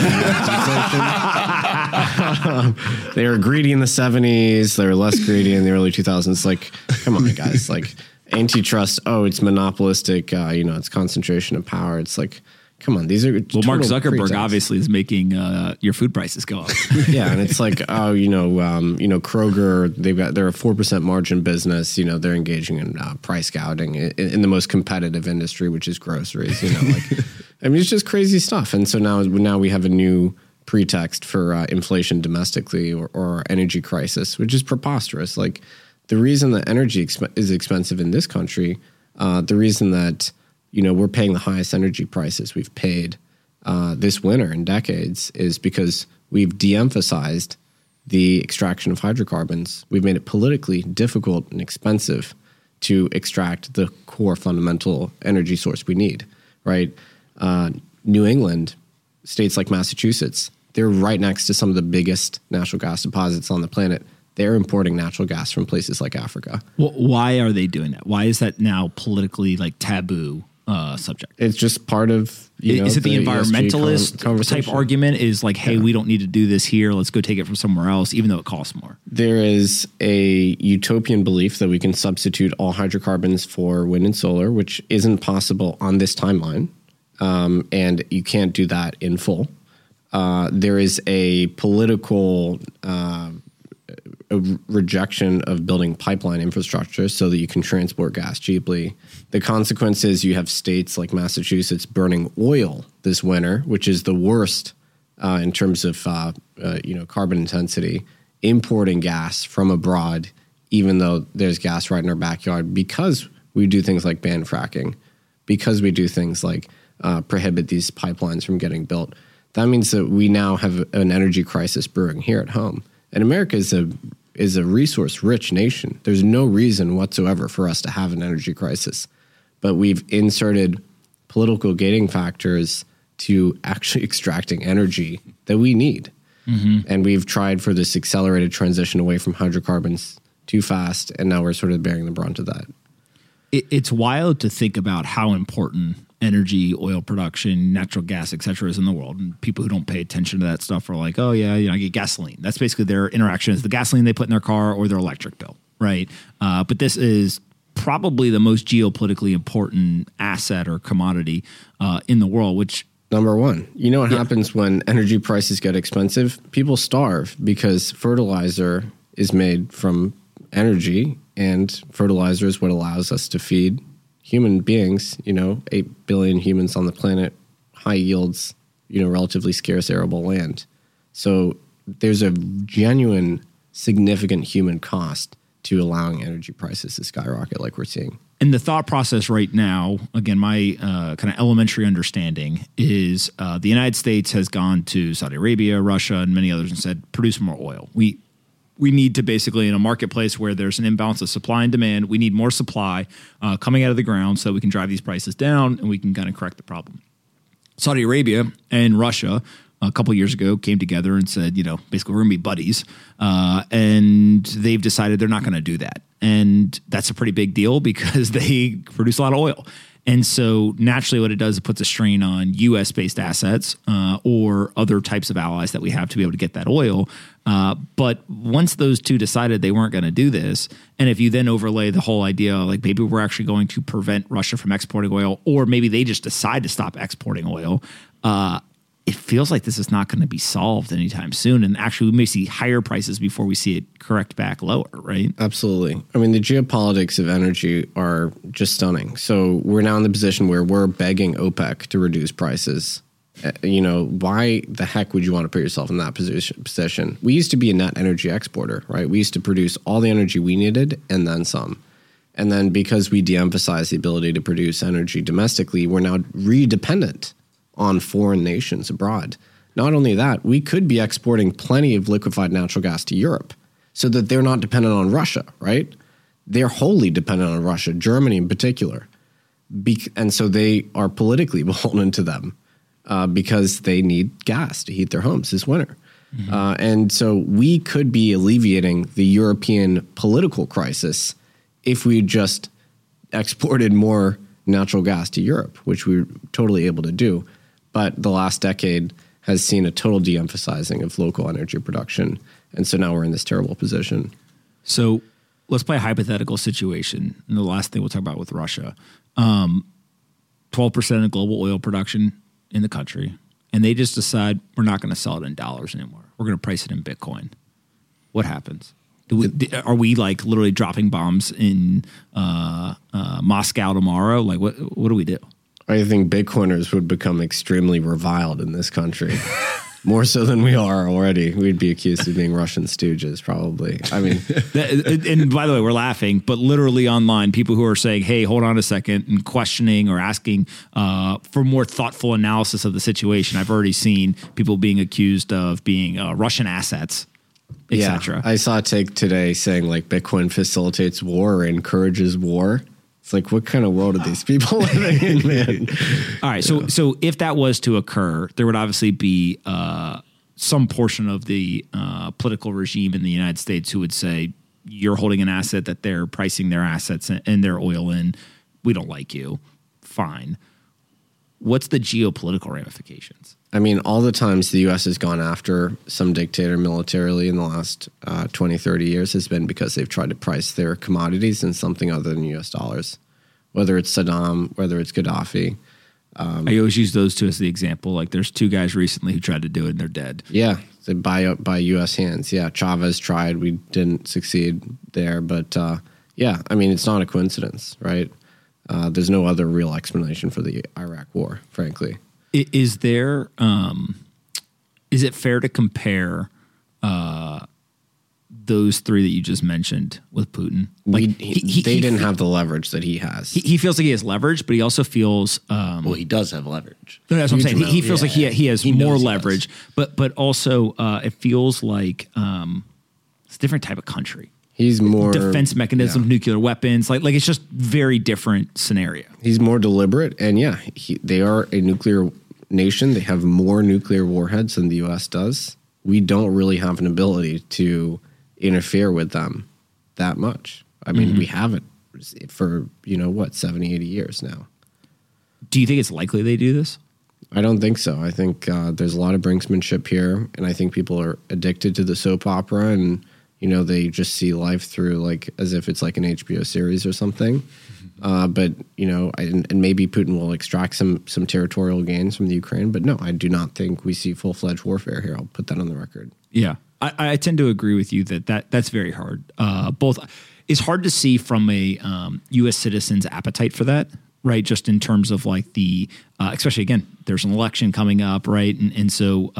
[SPEAKER 3] they were greedy in the 70s. They were less greedy in the early 2000s. Like, come on, guys. Like, antitrust, oh, it's monopolistic. Uh, you know, it's concentration of power. It's like, come on, these are
[SPEAKER 1] well, Mark Zuckerberg
[SPEAKER 3] pretense.
[SPEAKER 1] obviously is making uh, your food prices go up.
[SPEAKER 3] yeah, and it's like, oh, you know, um, you know, Kroger, they've got they're a four percent margin business. You know, they're engaging in uh, price gouging in, in the most competitive industry, which is groceries. You know, like, I mean, it's just crazy stuff. And so now, now we have a new pretext for uh, inflation domestically or, or energy crisis, which is preposterous. Like, the reason that energy exp- is expensive in this country, uh, the reason that you know we're paying the highest energy prices we've paid uh, this winter in decades is because we've de-emphasized the extraction of hydrocarbons. We've made it politically difficult and expensive to extract the core fundamental energy source we need. Right? Uh, New England, states like Massachusetts, they're right next to some of the biggest natural gas deposits on the planet. They're importing natural gas from places like Africa.
[SPEAKER 1] well, why are they doing that? Why is that now politically like taboo uh, subject?
[SPEAKER 3] It's just part of you know,
[SPEAKER 1] is it the,
[SPEAKER 3] con-
[SPEAKER 1] environmentalist type argument? Is like, hey, we don't need to do this here. Let's go take it from somewhere else, even though it costs more.
[SPEAKER 3] There is a utopian belief that we can substitute all hydrocarbons for wind and solar, which isn't possible on this timeline, um, and you can't do that in full. Uh, there is a political uh, a rejection of building pipeline infrastructure so that you can transport gas cheaply. The consequence is you have states like Massachusetts burning oil this winter, which is the worst uh, in terms of uh, uh, you know carbon intensity. Importing gas from abroad, even though there's gas right in our backyard, because we do things like ban fracking, because we do things like uh, prohibit these pipelines from getting built. That means that we now have an energy crisis brewing here at home. And America is a is a resource rich nation. There's no reason whatsoever for us to have an energy crisis. But we've inserted political gating factors to actually extracting energy that we need. Mm-hmm. And we've tried for this accelerated transition away from hydrocarbons too fast. And now we're sort of bearing the brunt of that.
[SPEAKER 1] It, it's wild to think about how important energy, oil production, natural gas, et cetera, is in the world. And people who don't pay attention to that stuff are like, oh, yeah, you know, I get gasoline. That's basically their interaction is the gasoline they put in their car or their electric bill, right? Uh, but this is probably the most geopolitically important asset or commodity uh, in the world, which
[SPEAKER 3] Number one, you know what yeah. happens when energy prices get expensive? People starve because fertilizer is made from energy, and fertilizer is what allows us to feed human beings, you know, 8 billion humans on the planet, high yields, you know, relatively scarce arable land. So there's a genuine, significant human cost to allowing energy prices to skyrocket like we're seeing.
[SPEAKER 1] And the thought process right now, again, my uh, kind of elementary understanding is uh, the United States has gone to Saudi Arabia, Russia, and many others and said, produce more oil. We we need to basically in a marketplace where there's an imbalance of supply and demand we need more supply uh, coming out of the ground so we can drive these prices down and we can kind of correct the problem. Saudi arabia and russia a couple years ago came together and said you know basically we're going to be buddies uh, and they've decided they're not going to do that. And that's a pretty big deal because they produce a lot of oil and so naturally, what it does, it puts a strain on US based assets uh, or other types of allies that we have to be able to get that oil. Uh, but once those two decided they weren't going to do this, and if you then overlay the whole idea, like maybe we're actually going to prevent Russia from exporting oil, or maybe they just decide to stop exporting oil, uh, it feels like this is not going to be solved anytime soon. And actually, we may see higher prices before we see it correct back lower, right?
[SPEAKER 3] Absolutely. I mean, the geopolitics of energy are just stunning. So we're now in the position where we're begging OPEC to reduce prices. Uh, you know, why the heck would you want to put yourself in that position? We used to be a net energy exporter, right? We used to produce all the energy we needed and then some. And then because we de emphasize the ability to produce energy domestically, we're now redependent on foreign nations abroad. Not only that, we could be exporting plenty of liquefied natural gas to Europe so that they're not dependent on Russia, right? They're wholly dependent on Russia, Germany in particular. Be- and so they are politically beholden to them uh, because they need gas to heat their homes this winter. Mm-hmm. Uh, and so we could be alleviating the European political crisis if we just exported more natural gas to Europe, which we are totally able to do. But the last decade has seen a total de emphasizing of local energy production. And so now we're in this terrible position.
[SPEAKER 1] So let's play a hypothetical situation. And the last thing we'll talk about with Russia um, 12% of global oil production in the country. And they just decide we're not going to sell it in dollars anymore. We're going to price it in Bitcoin. What happens? We, are we like literally dropping bombs in uh, uh, Moscow tomorrow? Like, what what do we do?
[SPEAKER 3] I think Bitcoiners would become extremely reviled in this country. More so than we are already. We'd be accused of being Russian stooges, probably. I mean,
[SPEAKER 1] and by the way, we're laughing, but literally online, people who are saying, hey, hold on a second, and questioning or asking uh, for more thoughtful analysis of the situation. I've already seen people being accused of being uh, Russian assets etc.
[SPEAKER 3] Yeah, I saw a take today saying like Bitcoin facilitates war or encourages war. It's like, what kind of world are these people living in, man?
[SPEAKER 1] All right. So, so if that was to occur, there would obviously be uh, some portion of the uh, political regime in the United States who would say, you're holding an asset that they're pricing their assets and their oil in. We don't like you. Fine. What's the geopolitical ramifications?
[SPEAKER 3] I mean, all the times the U.S. has gone after some dictator militarily in the last uh, 20, 30 years has been because they've tried to price their commodities in something other than U.S. dollars. Whether it's Saddam, whether it's Gaddafi,
[SPEAKER 1] I always use those two as the example. Like, there's two guys recently who tried to do it and they're dead.
[SPEAKER 3] Yeah, they by by U.S. hands. Yeah, Chavez tried. We didn't succeed there, but uh, yeah, I mean, it's not a coincidence, right? Uh, there's no other real explanation for the Iraq War, frankly.
[SPEAKER 1] I- Is there? Um, is it fair to compare uh, those three that you just mentioned with Putin?
[SPEAKER 3] we,
[SPEAKER 1] he- he-
[SPEAKER 3] they
[SPEAKER 1] he
[SPEAKER 3] didn't
[SPEAKER 1] fe-
[SPEAKER 3] have the leverage that he has.
[SPEAKER 1] He, he feels like he has leverage, but he also feels. Um,
[SPEAKER 4] Well, he does have leverage.
[SPEAKER 1] no, that's what I'm saying. He, he
[SPEAKER 3] amount,
[SPEAKER 1] feels like he
[SPEAKER 4] yeah.
[SPEAKER 1] he has
[SPEAKER 4] He
[SPEAKER 1] more
[SPEAKER 4] knows he
[SPEAKER 1] leverage, but but also uh, it feels like um, it's a different type of country.
[SPEAKER 3] He's more
[SPEAKER 1] Defense mechanism,
[SPEAKER 3] yeah.
[SPEAKER 1] nuclear weapons, like like it's just very different scenario.
[SPEAKER 3] He's more deliberate, and yeah, he, they are a nuclear nation. They have more nuclear warheads than the U.S. does. We don't really have an ability to interfere with them that much. I mean, we haven't for you know what 70, 80 years now.
[SPEAKER 1] Do you think it's likely they do this?
[SPEAKER 3] I don't think so. I think uh, there's a lot of brinksmanship here, and I think people are addicted to the soap opera, and you know they just see life through like as if it's like an HBO series or something. Uh, but you know, I, and maybe Putin will extract some some territorial gains from the Ukraine. But no, I do not think we see full fledged warfare here. I'll put that on the record.
[SPEAKER 1] Yeah, I, I tend to agree with you that, that that's very hard. Uh, both it's hard to see from a um, U.S. citizen's appetite for that, right? Just in terms of like the, uh, especially again, there's an election coming up, right? And and so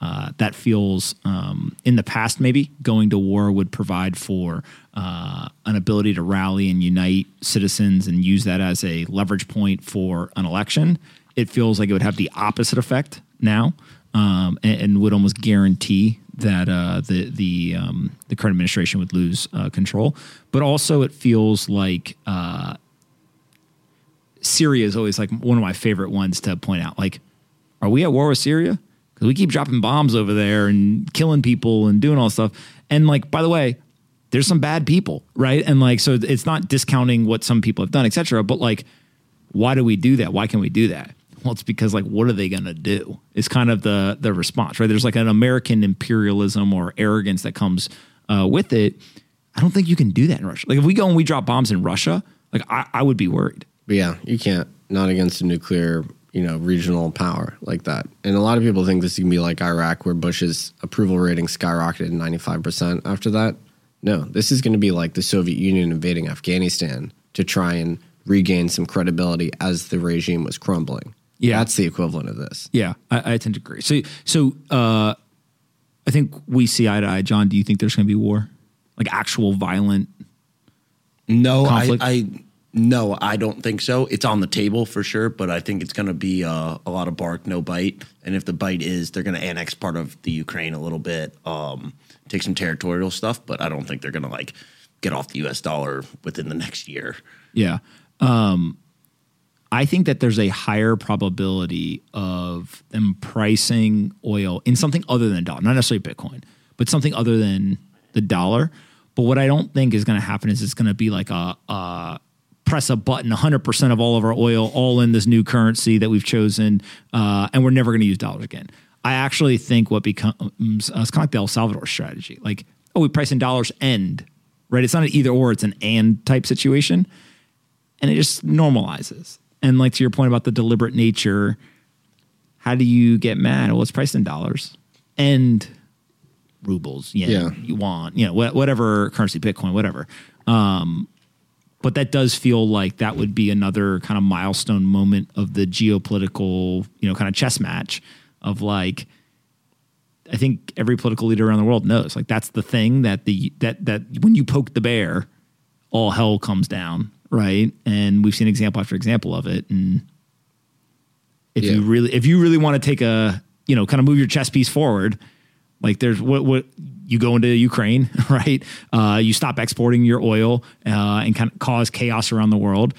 [SPEAKER 1] uh, that feels um, in the past maybe going to war would provide for uh, an ability to rally and unite citizens and use that as a leverage point for an election. It feels like it would have the opposite effect now um, and, and would almost guarantee that uh, the the um, the current administration would lose uh, control. But also, it feels like uh, Syria is always like one of my favorite ones to point out. Like, are we at war with Syria? Because we keep dropping bombs over there and killing people and doing all stuff. And like, by the way, there's some bad people, right? And like, so it's not discounting what some people have done, etc. But like, why do we do that? Why can we do that? Well, it's because like, what are they going to do? Is kind of the the response, right? There's like an American imperialism or arrogance that comes uh, with it. I don't think you can do that in Russia. Like, if we go and we drop bombs in Russia, like I, I would be worried.
[SPEAKER 3] But yeah, you can't not against a nuclear, you know, regional power like that. And a lot of people think this can be like Iraq, where Bush's approval rating skyrocketed ninety five percent after that. No, this is going to be like the Soviet Union invading Afghanistan to try and regain some credibility as the regime was crumbling.
[SPEAKER 1] Yeah.
[SPEAKER 3] that's the equivalent of this.
[SPEAKER 1] Yeah, I, I tend to agree. So, so uh, I think we see eye to eye. John, do you think there's going to be war, like actual violent?
[SPEAKER 4] No, I, I no, I don't think so. It's on the table for sure, but I think it's going to be uh, a lot of bark, no bite. And if the bite is, they're going to annex part of the Ukraine a little bit, um, take some territorial stuff. But I don't think they're going to like get off the U.S. dollar within the next year.
[SPEAKER 1] Yeah. Um, I think that there's a higher probability of them pricing oil in something other than dollar, not necessarily Bitcoin, but something other than the dollar. But what I don't think is going to happen is it's going to be like a, a press a button, 100% of all of our oil, all in this new currency that we've chosen, uh, and we're never going to use dollars again. I actually think what becomes uh, it's kind of like the El Salvador strategy. Like, oh, we price in dollars and, right? It's not an either or, it's an and type situation and it just normalizes. And like to your point about the deliberate nature, how do you get mad? Well, it's priced in dollars and rubles, yen,
[SPEAKER 3] Yeah.
[SPEAKER 1] yuan, you know, wha- whatever currency, Bitcoin, whatever. Um, but that does feel like that would be another kind of milestone moment of the geopolitical, you know, kind of chess match of like, I think every political leader around the world knows like that's the thing that the that that when you poke the bear, all hell comes down, right? And we've seen example after example of it. And if you really if you really want to take a you know kind of move your chess piece forward, like there's what what you go into Ukraine, right? Uh, you stop exporting your oil uh, and kind of cause chaos around the world.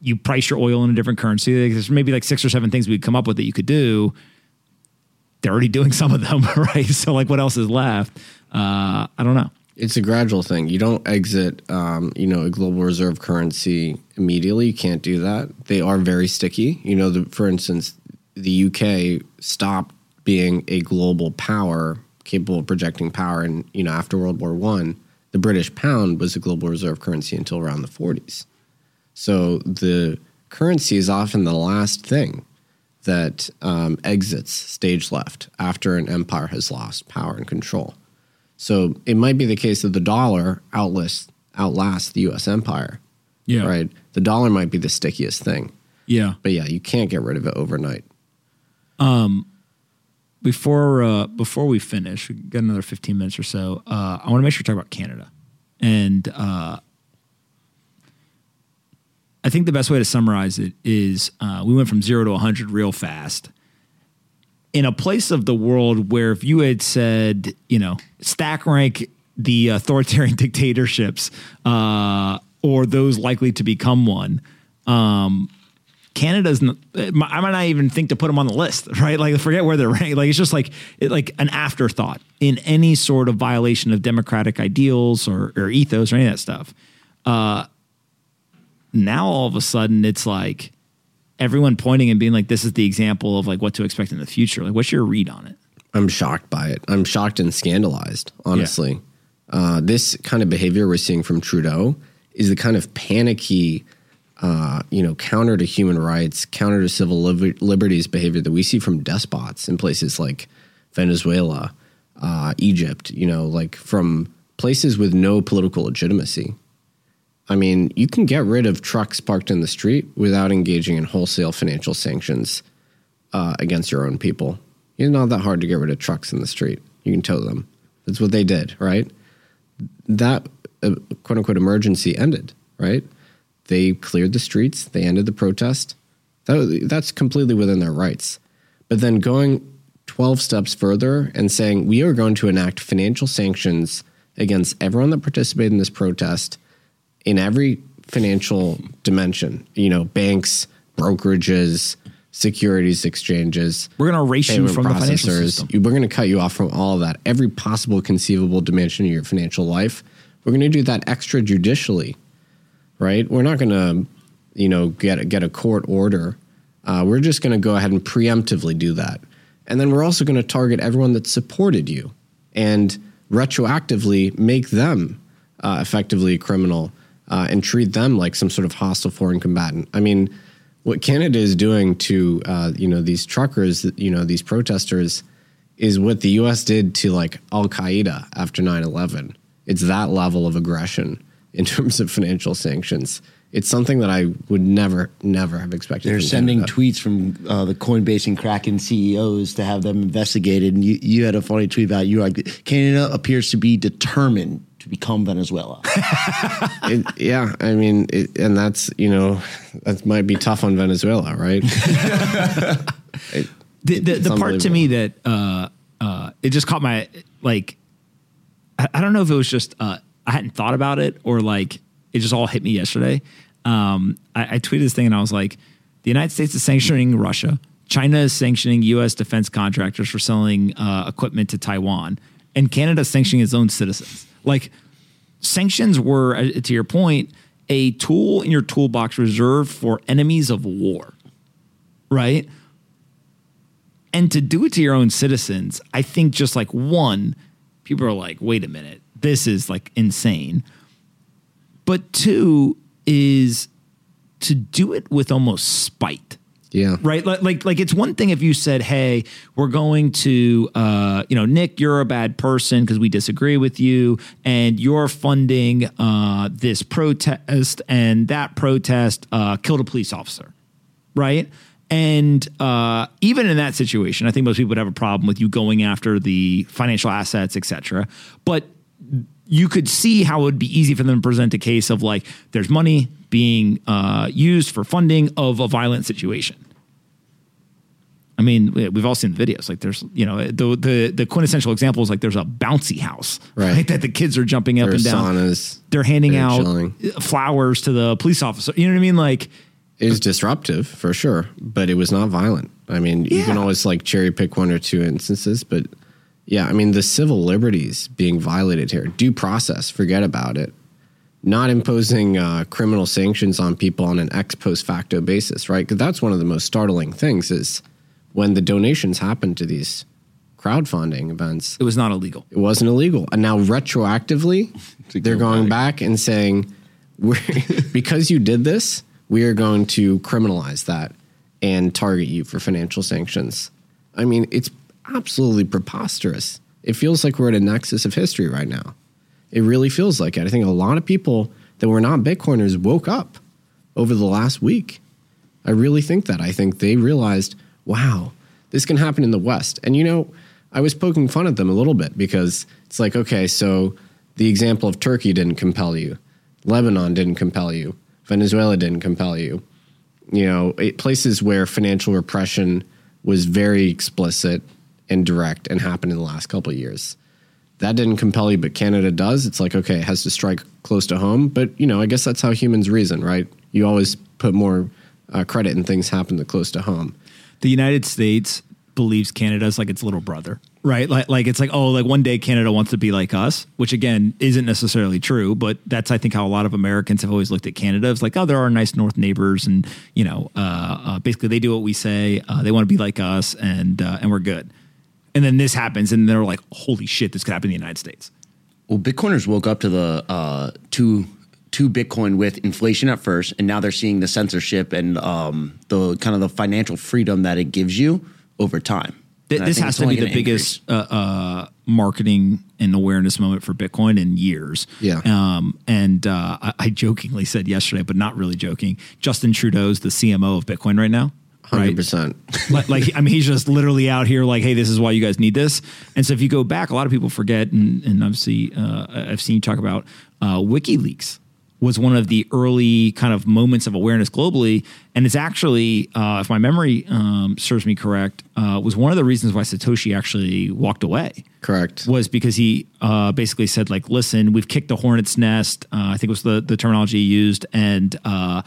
[SPEAKER 1] You price your oil in a different currency. There's maybe like six or seven things we could come up with that you could do they're already doing some of them, right? So like, what else is left? Uh, I don't know.
[SPEAKER 3] It's a gradual thing. You don't exit, um, you know, a global reserve currency immediately. You can't do that. They are very sticky. You know, the, for instance, the UK stopped being a global power capable of projecting power, and you know, after World War One, the British pound was a global reserve currency until around the 40s. So the currency is often the last thing that um, exits stage left after an empire has lost power and control. So it might be the case that the dollar outlasts, outlasts the U.S. empire.
[SPEAKER 1] Yeah.
[SPEAKER 3] Right. The dollar might be the stickiest thing,
[SPEAKER 1] Yeah.
[SPEAKER 3] but yeah, you can't get rid of it overnight.
[SPEAKER 1] Before uh, before we finish, we got another fifteen minutes or so. Uh, I want to make sure we talk about Canada, and uh, I think the best way to summarize it is uh, we went from zero to hundred real fast. In a place of the world where if you had said, you know, stack rank the authoritarian dictatorships uh, or those likely to become one, Canada's. I might not even think to put them on the list, right? Like, forget where they're ranked. Like, it's just like it, like an afterthought in any sort of violation of democratic ideals or, or ethos or any of that stuff. Uh, now all of a sudden, it's like everyone pointing and being like, "This is the example of like what to expect in the future." Like, what's your read on it?
[SPEAKER 3] I'm shocked by it. I'm shocked and scandalized, honestly. Uh, this kind of behavior we're seeing from Trudeau is the kind of panicky, uh, you know, counter to human rights, counter to civil liber- liberties behavior that we see from despots in places like Venezuela, uh, Egypt, you know, like from places with no political legitimacy. I mean, you can get rid of trucks parked in the street without engaging in wholesale financial sanctions uh, against your own people. It's not that hard to get rid of trucks in the street. You can tow them. That's what they did, right? That uh, quote unquote emergency ended, right? They cleared the streets. They ended the protest. That, that's completely within their rights. But then going 12 steps further and saying, we are going to enact financial sanctions against everyone that participated in this protest in every financial dimension, you know, banks, brokerages, securities exchanges.
[SPEAKER 1] We're going to erase you from the financial system.
[SPEAKER 3] We're going to cut you off from all of that, every possible conceivable dimension of your financial life. We're going to do that extrajudicially, right? We're not going to, you know, get a, get a court order. Uh, we're just going to go ahead and preemptively do that, and then we're also going to target everyone that supported you and retroactively make them uh, effectively a criminal uh, and treat them like some sort of hostile foreign combatant. I mean, what Canada is doing to uh, you know these truckers, you know these protesters, is what the U.S. did to like Al Qaeda after 9-11. It's that level of aggression in terms of financial sanctions. It's something that I would never, never have expected.
[SPEAKER 4] They're sending
[SPEAKER 3] Canada.
[SPEAKER 4] tweets from uh, the Coinbase and Kraken CEOs to have them investigated. And you, you had a funny tweet about you like Canada appears to be determined to become Venezuela.
[SPEAKER 3] It- yeah, I mean, it, and that's you know that might be tough on Venezuela, right? It-
[SPEAKER 1] the the, the part to me that uh, uh, it just caught my like I, I don't know if it was just uh, I hadn't thought about it or like it just all hit me yesterday. Um, I, I tweeted this thing and I was like, the United States is sanctioning Russia. China is sanctioning U.S. defense contractors for selling uh, equipment to Taiwan, and Canada is sanctioning its own citizens. Like sanctions were, uh, to your point, a tool in your toolbox reserved for enemies of war, right? and to do it to your own citizens, I think just like one, people are like, wait a minute, this is like insane. But two is to do it with almost spite.
[SPEAKER 3] yeah,
[SPEAKER 1] Right, like, like, like it's one thing if you said, "Hey, we're going to, uh, you know, Nic, you're a bad person because we disagree with you, and you're funding uh, this protest, and that protest uh, killed a police officer." right? And uh, even in that situation, I think most people would have a problem with you going after the financial assets, et cetera. But you could see how it would be easy for them to present a case of like, there's money being uh, used for funding of a violent situation. I mean, we- we've all seen the videos. Like, there's, you know, the the, the quintessential example is like there's a bouncy house,
[SPEAKER 3] Right.
[SPEAKER 1] That the kids are jumping up
[SPEAKER 3] There's
[SPEAKER 1] and down.
[SPEAKER 3] saunas.
[SPEAKER 1] They're handing
[SPEAKER 3] They're
[SPEAKER 1] out
[SPEAKER 3] chilling.
[SPEAKER 1] flowers to the police officer. You know what I mean? Like,
[SPEAKER 3] It was disruptive for sure, but it was not violent. I mean, you can always like cherry pick one or two instances, but yeah, I mean, the civil liberties being violated here, due process, forget about it. Not imposing uh, criminal sanctions on people on an ex post facto basis, right? Because that's one of the most startling things is when the donations happen to these crowdfunding events,
[SPEAKER 1] it was not illegal.
[SPEAKER 3] it wasn't illegal. And now retroactively, they're going back and saying, we're, because you did this, we are going to criminalize that and target you for financial sanctions. I mean, it's absolutely preposterous. It feels like we're at a nexus of history right now. It really feels like it. I think a lot of people that were not Bitcoiners woke up over the last week. I really think that. I think they realized, wow, this can happen in the West. And you know, I was poking fun at them a little bit because it's like, okay, so the example of Turkey didn't compel you, Lebanon didn't compel you, Venezuela didn't compel you. You know, it, places where financial repression was very explicit and direct and happened in the last couple years. That didn't compel you, but Canada does. It's like, okay, it has to strike close to home. But, you know, I guess that's how humans reason, right? You always put more uh, credit in things happen close to home.
[SPEAKER 1] The United States believes Canada is like its little brother, right? Like, like it's like, oh, like one day Canada wants to be like us, which again isn't necessarily true, but that's I think how a lot of Americans have always looked at Canada. It's like, oh, there are nice North neighbors, and you know, uh, uh, basically they do what we say. Uh, they want to be like us, and uh, and we're good. And then this happens, and they're like, holy shit, this could happen in the United States.
[SPEAKER 4] Well, Bitcoiners woke up to the uh, two two Bitcoin with inflation at first, and now they're seeing the censorship and um, the kind of the financial freedom that it gives you over time.
[SPEAKER 1] Th- this has to be the biggest uh, uh, marketing and awareness moment for Bitcoin in years.
[SPEAKER 3] Yeah.
[SPEAKER 1] Um, and uh, I, I jokingly said yesterday, but not really joking. Justin Trudeau's the CMO of Bitcoin right now.
[SPEAKER 3] Hundred percent.
[SPEAKER 1] like, like I mean, he's just literally out here like, hey, this is why you guys need this. And so if you go back, a lot of people forget, and, and obviously uh, I've seen you talk about uh, WikiLeaks was one of the early kind of moments of awareness globally, and it's actually, uh, if my memory um, serves me correct, uh, was one of the reasons why Satoshi actually walked away
[SPEAKER 3] Correct.
[SPEAKER 1] was because he uh, basically said like, "Listen, we've kicked the hornet's nest." Uh, I think it was the the terminology he used, and uh,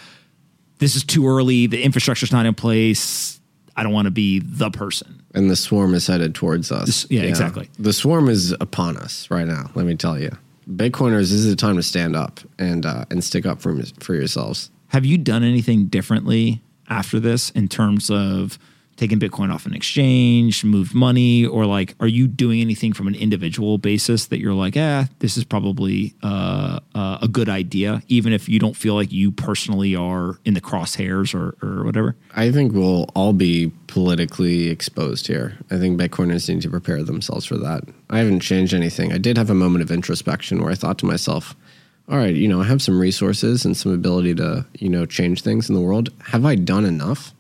[SPEAKER 1] this is too early. The infrastructure's not in place. I don't want to be the person.
[SPEAKER 3] and the swarm is headed towards us.
[SPEAKER 1] This- yeah, exactly.
[SPEAKER 3] The swarm is upon us right now. Let me tell you, Bitcoiners, this is the time to stand up and uh, and stick up for for yourselves.
[SPEAKER 1] Have you done anything differently after this in terms of taking Bitcoin off an exchange, moved money, or like, are you doing anything from an individual basis that you're like, eh, this is probably uh, uh, a good idea, even if you don't feel like you personally are in the crosshairs or, or whatever?
[SPEAKER 3] I think we'll all be politically exposed here. I think Bitcoiners need to prepare themselves for that. I haven't changed anything. I did have a moment of introspection where I thought to myself, all right, you know, I have some resources and some ability to, you know, change things in the world. Have I done enough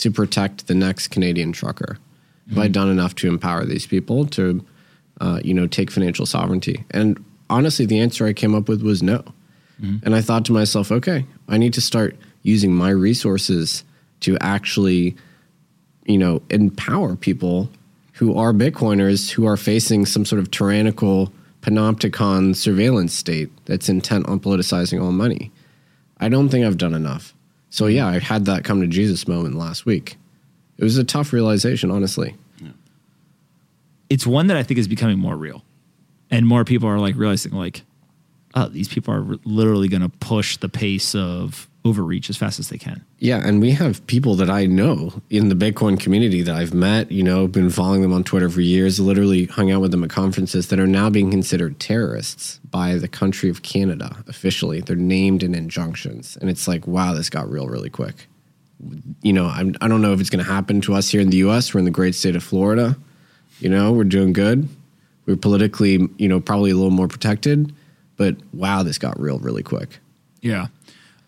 [SPEAKER 3] to protect the next Canadian trucker? Have I done enough to empower these people to, uh, you know, take financial sovereignty? And honestly, the answer I came up with was no. And I thought to myself, okay, I need to start using my resources to actually, you know, empower people who are Bitcoiners who are facing some sort of tyrannical panopticon surveillance state that's intent on politicizing all money. I don't think I've done enough. So yeah, I had that come to Jesus moment last week. It was a tough realization, honestly.
[SPEAKER 1] It's one that I think is becoming more real. And more people are like realizing, like, oh, these people are literally going to push the pace of overreach as fast as they can.
[SPEAKER 3] Yeah, and we have people that I know in the Bitcoin community that I've met, you know, been following them on Twitter for years, literally hung out with them at conferences that are now being considered terrorists by the country of Canada officially. They're named in injunctions. And it's like, wow, this got real really quick. You know, I'm, I don't know if it's going to happen to us here in the US. We're in the great state of Florida. You know, we're doing good. We're politically, you know, probably a little more protected. But wow, this got real really quick.
[SPEAKER 1] Yeah.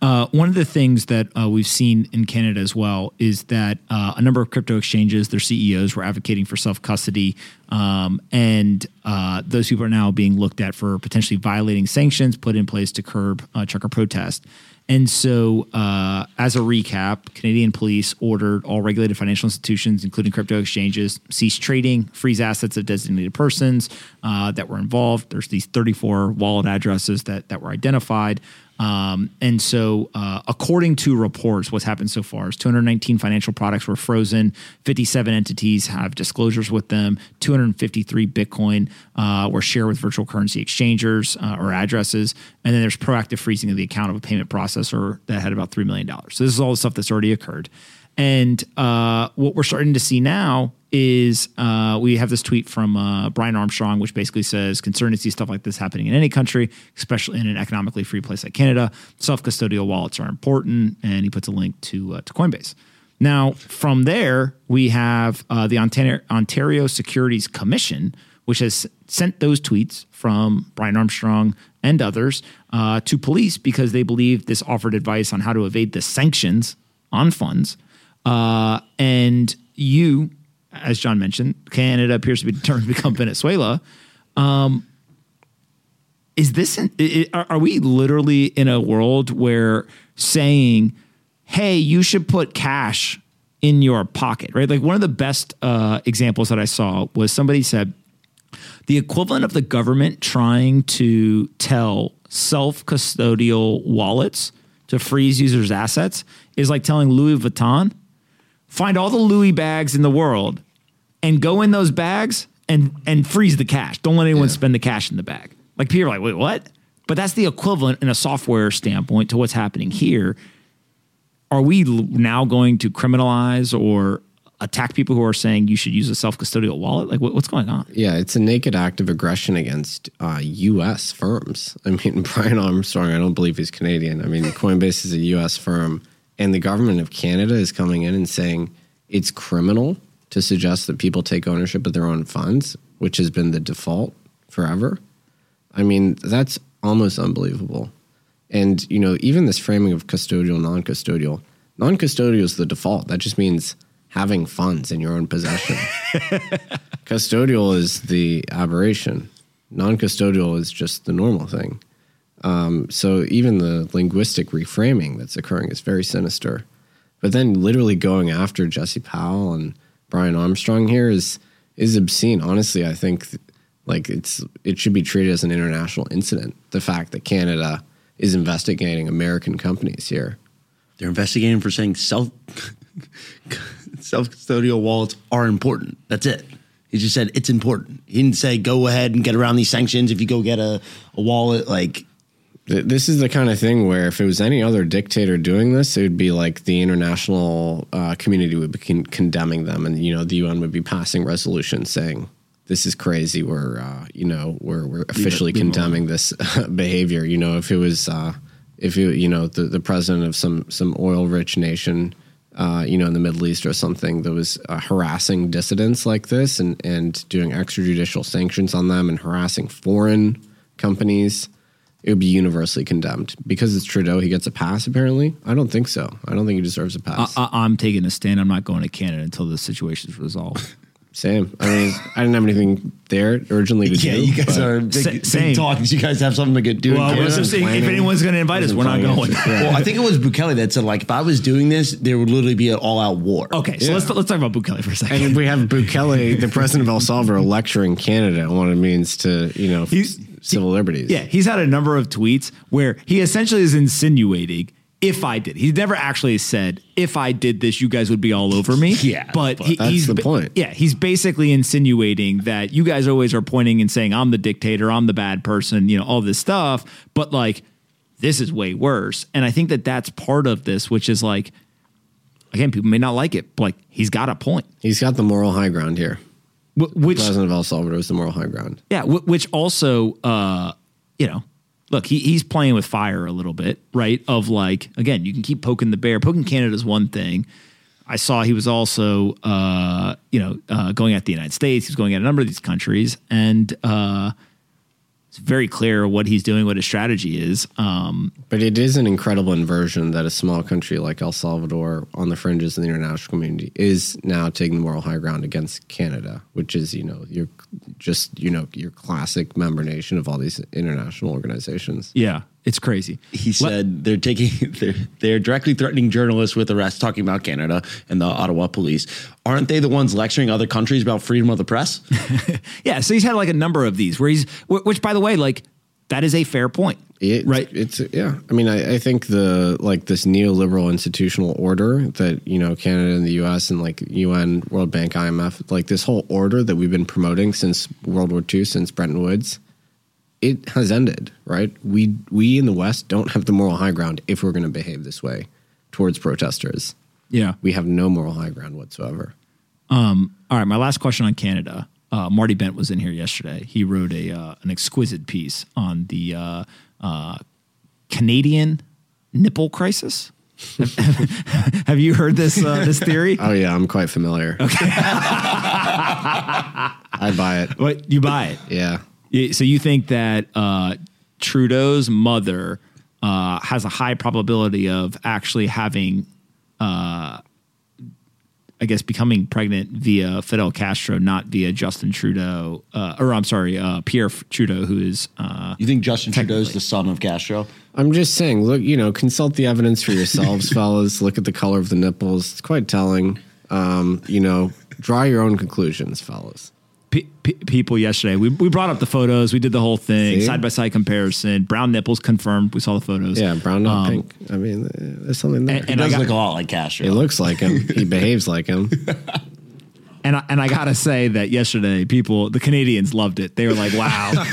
[SPEAKER 1] Uh, one of the things that uh, we've seen in Canada as well is that uh, a number of crypto exchanges, their CEOs were advocating for self custody, um, and uh, those people are now being looked at for potentially violating sanctions put in place to curb uh, trucker protest. And so, uh, as a recap, Canadian police ordered all regulated financial institutions, including crypto exchanges, cease trading, freeze assets of designated persons uh, that were involved. There's these 34 wallet addresses that that were identified. Um, and so, uh, according to reports, what's happened so far is 219 financial products were frozen. 57 entities have disclosures with them. 253 Bitcoin uh, were shared with virtual currency exchangers uh, or addresses. And then there's proactive freezing of the account of a payment processor that had about $3 million. So, this is all the stuff that's already occurred. And uh, what we're starting to see now is uh, we have this tweet from uh, Brian Armstrong, which basically says concerned to see stuff like this happening in any country, especially in an economically free place like Canada. Self custodial wallets are important, and he puts a link to uh, to Coinbase. Now, from there, we have uh, the Ontario, Ontario Securities Commission, which has sent those tweets from Brian Armstrong and others uh, to police because they believe this offered advice on how to evade the sanctions on funds. Uh, and you, as John mentioned, Canada appears to be determined to become Venezuela. Um, is this, an, i- i- are we literally in a world where saying, hey, you should put cash in your pocket, right? Like one of the best uh, examples that I saw was somebody said, the equivalent of the government trying to tell self custodial wallets to freeze users' assets is like telling Louis Vuitton, find all the Louis bags in the world and go in those bags and and freeze the cash. Don't let anyone spend the cash in the bag. Like people are like, wait, what? But that's the equivalent in a software standpoint to what's happening here. Are we l- now going to criminalize or attack people who are saying you should use a self custodial wallet? Like, what, what's going on?
[SPEAKER 3] Yeah, it's a naked act of aggression against uh, U.S. firms. I mean, Brian Armstrong, I don't believe he's Canadian. I mean, Coinbase is a U.S. firm, and the government of Canada is coming in and saying it's criminal to suggest that people take ownership of their own funds, which has been the default forever. I mean, that's almost unbelievable. And, you know, even this framing of custodial, non custodial, non custodial is the default. That just means having funds in your own possession. custodial is the aberration, non custodial is just the normal thing. Um, so even the linguistic reframing that's occurring is very sinister. But then literally going after Jesse Powell and Brian Armstrong here is is obscene. Honestly, I think like it's it should be treated as an international incident. The fact that Canada is investigating American companies here.
[SPEAKER 4] They're investigating for saying self self custodial wallets are important. That's it. He just said it's important. He didn't say go ahead and get around these sanctions if you go get a, a wallet. Like
[SPEAKER 3] Th- This is the kind of thing where if it was any other dictator doing this, it would be like the international uh, community would be con- condemning them, and you know the UN would be passing resolutions saying this is crazy. We're uh, you know we're we're officially condemning this behavior. You know if it was uh, if you you know the, the president of some some oil rich nation. Uh, you know, in the Middle East or something that was uh, harassing dissidents like this and, and doing extrajudicial sanctions on them and harassing foreign companies, it would be universally condemned because it's Trudeau. He gets a pass. Apparently, I don't think so. I don't think he deserves a pass.
[SPEAKER 1] I, I'm taking a stand. I'm not going to Canada until the situation's resolved.
[SPEAKER 3] Same. I mean, I didn't have anything there originally to
[SPEAKER 4] yeah,
[SPEAKER 3] do.
[SPEAKER 4] you guys
[SPEAKER 3] but-
[SPEAKER 4] are big,
[SPEAKER 1] Sa-
[SPEAKER 4] big
[SPEAKER 1] same.
[SPEAKER 4] talkers. You guys have something to get do.
[SPEAKER 1] Well,
[SPEAKER 4] Canada.
[SPEAKER 1] let's just say if anyone's going to invite us, we're not going.
[SPEAKER 3] planning it.
[SPEAKER 4] well, I think it was Bukele that said like if I was doing this, there would literally be an all out war.
[SPEAKER 1] Okay, so
[SPEAKER 3] Yeah.
[SPEAKER 1] let's let's talk about Bukele for a second.
[SPEAKER 3] And we have Bukele, the president of El Salvador, lecturing Canada on what it means to, you know,
[SPEAKER 1] He's-
[SPEAKER 3] civil liberties.
[SPEAKER 1] Yeah, he's had a number of tweets where he essentially is insinuating if I did. He's never actually said if I did this, you guys would be all over me.
[SPEAKER 4] Yeah,
[SPEAKER 1] but,
[SPEAKER 4] but
[SPEAKER 1] he,
[SPEAKER 3] that's
[SPEAKER 1] he's
[SPEAKER 3] the point.
[SPEAKER 1] Yeah, he's basically insinuating that you guys always are pointing and saying I'm the dictator, I'm the bad person, you know, all this stuff. But like, this is way worse. And I think that that's part of this, which is like, again, people may not like it, but like he's got a point.
[SPEAKER 3] He's got the moral high ground here.
[SPEAKER 1] Wh- Which
[SPEAKER 3] President of El Salvador is the moral high ground.
[SPEAKER 1] Yeah, which also, uh, you know, look, he, he's playing with fire a little bit, right? Of like, again, you can keep poking the bear. Poking Canada is one thing. I saw he was also, uh, you know, uh, going at the United States. He's going at a number of these countries, and uh, it's very clear what he's doing, what his strategy is. Um,
[SPEAKER 3] But it is an incredible inversion that a small country like El Salvador, on the fringes of the international community, is now taking the moral high ground against Canada, which is, you know, your just, you know, your classic member nation of all these international organizations.
[SPEAKER 1] yeah, it's crazy.
[SPEAKER 4] He said they're taking they're they're directly threatening journalists with arrest, talking about Canada and the Ottawa police. Aren't they the ones lecturing other countries about freedom of the press?
[SPEAKER 1] Yeah, so he's had like a number of these where he's, which by the way, like that is a fair point,
[SPEAKER 3] It,
[SPEAKER 1] right?
[SPEAKER 3] It's yeah. I mean, I, I think the like this neoliberal institutional order that you know Canada and the U.S. and like UN, World Bank, IMF, like this whole order that we've been promoting since World War II, since Bretton Woods, it has ended. Right? We we in the West don't have the moral high ground if we're going to behave this way towards protesters.
[SPEAKER 1] yeah.
[SPEAKER 3] We have no moral high ground whatsoever.
[SPEAKER 1] Um, all right, my last question on Canada. Uh, Marty Bent was in here yesterday. He wrote a uh, an exquisite piece on the uh, uh, Canadian nipple crisis. Have you heard this uh, this theory?
[SPEAKER 3] Oh yeah, I'm quite familiar. Okay, I buy it.
[SPEAKER 1] What you buy it?
[SPEAKER 3] Yeah,
[SPEAKER 1] Yeah, So you think that uh, Trudeau's mother uh, has a high probability of actually having, uh, I guess, becoming pregnant via Fidel Castro, not via Justin Trudeau, uh, or I'm sorry, uh, Pierre Trudeau, who is. Uh,
[SPEAKER 4] You think Justin Trudeau's
[SPEAKER 1] Technically.
[SPEAKER 4] the son of Castro?
[SPEAKER 3] I'm just saying. Look, you know, consult the evidence for yourselves, fellas. Look at the color of the nipples; it's quite telling. Um, you know, draw your own conclusions, fellas.
[SPEAKER 1] Pe- pe- people yesterday. We, we brought up the photos. We did the whole thing, side by side comparison. Brown nipples confirmed. We saw the photos.
[SPEAKER 3] Yeah, brown, not
[SPEAKER 1] Um,
[SPEAKER 3] pink. I mean, uh, there's something there.
[SPEAKER 1] And-
[SPEAKER 4] He
[SPEAKER 1] and I
[SPEAKER 4] does
[SPEAKER 1] got-
[SPEAKER 4] look a lot like Castro.
[SPEAKER 3] he looks like him. he behaves like him.
[SPEAKER 1] And I, and I gotta say that yesterday, people, the Canadians loved it. They were like, "Wow,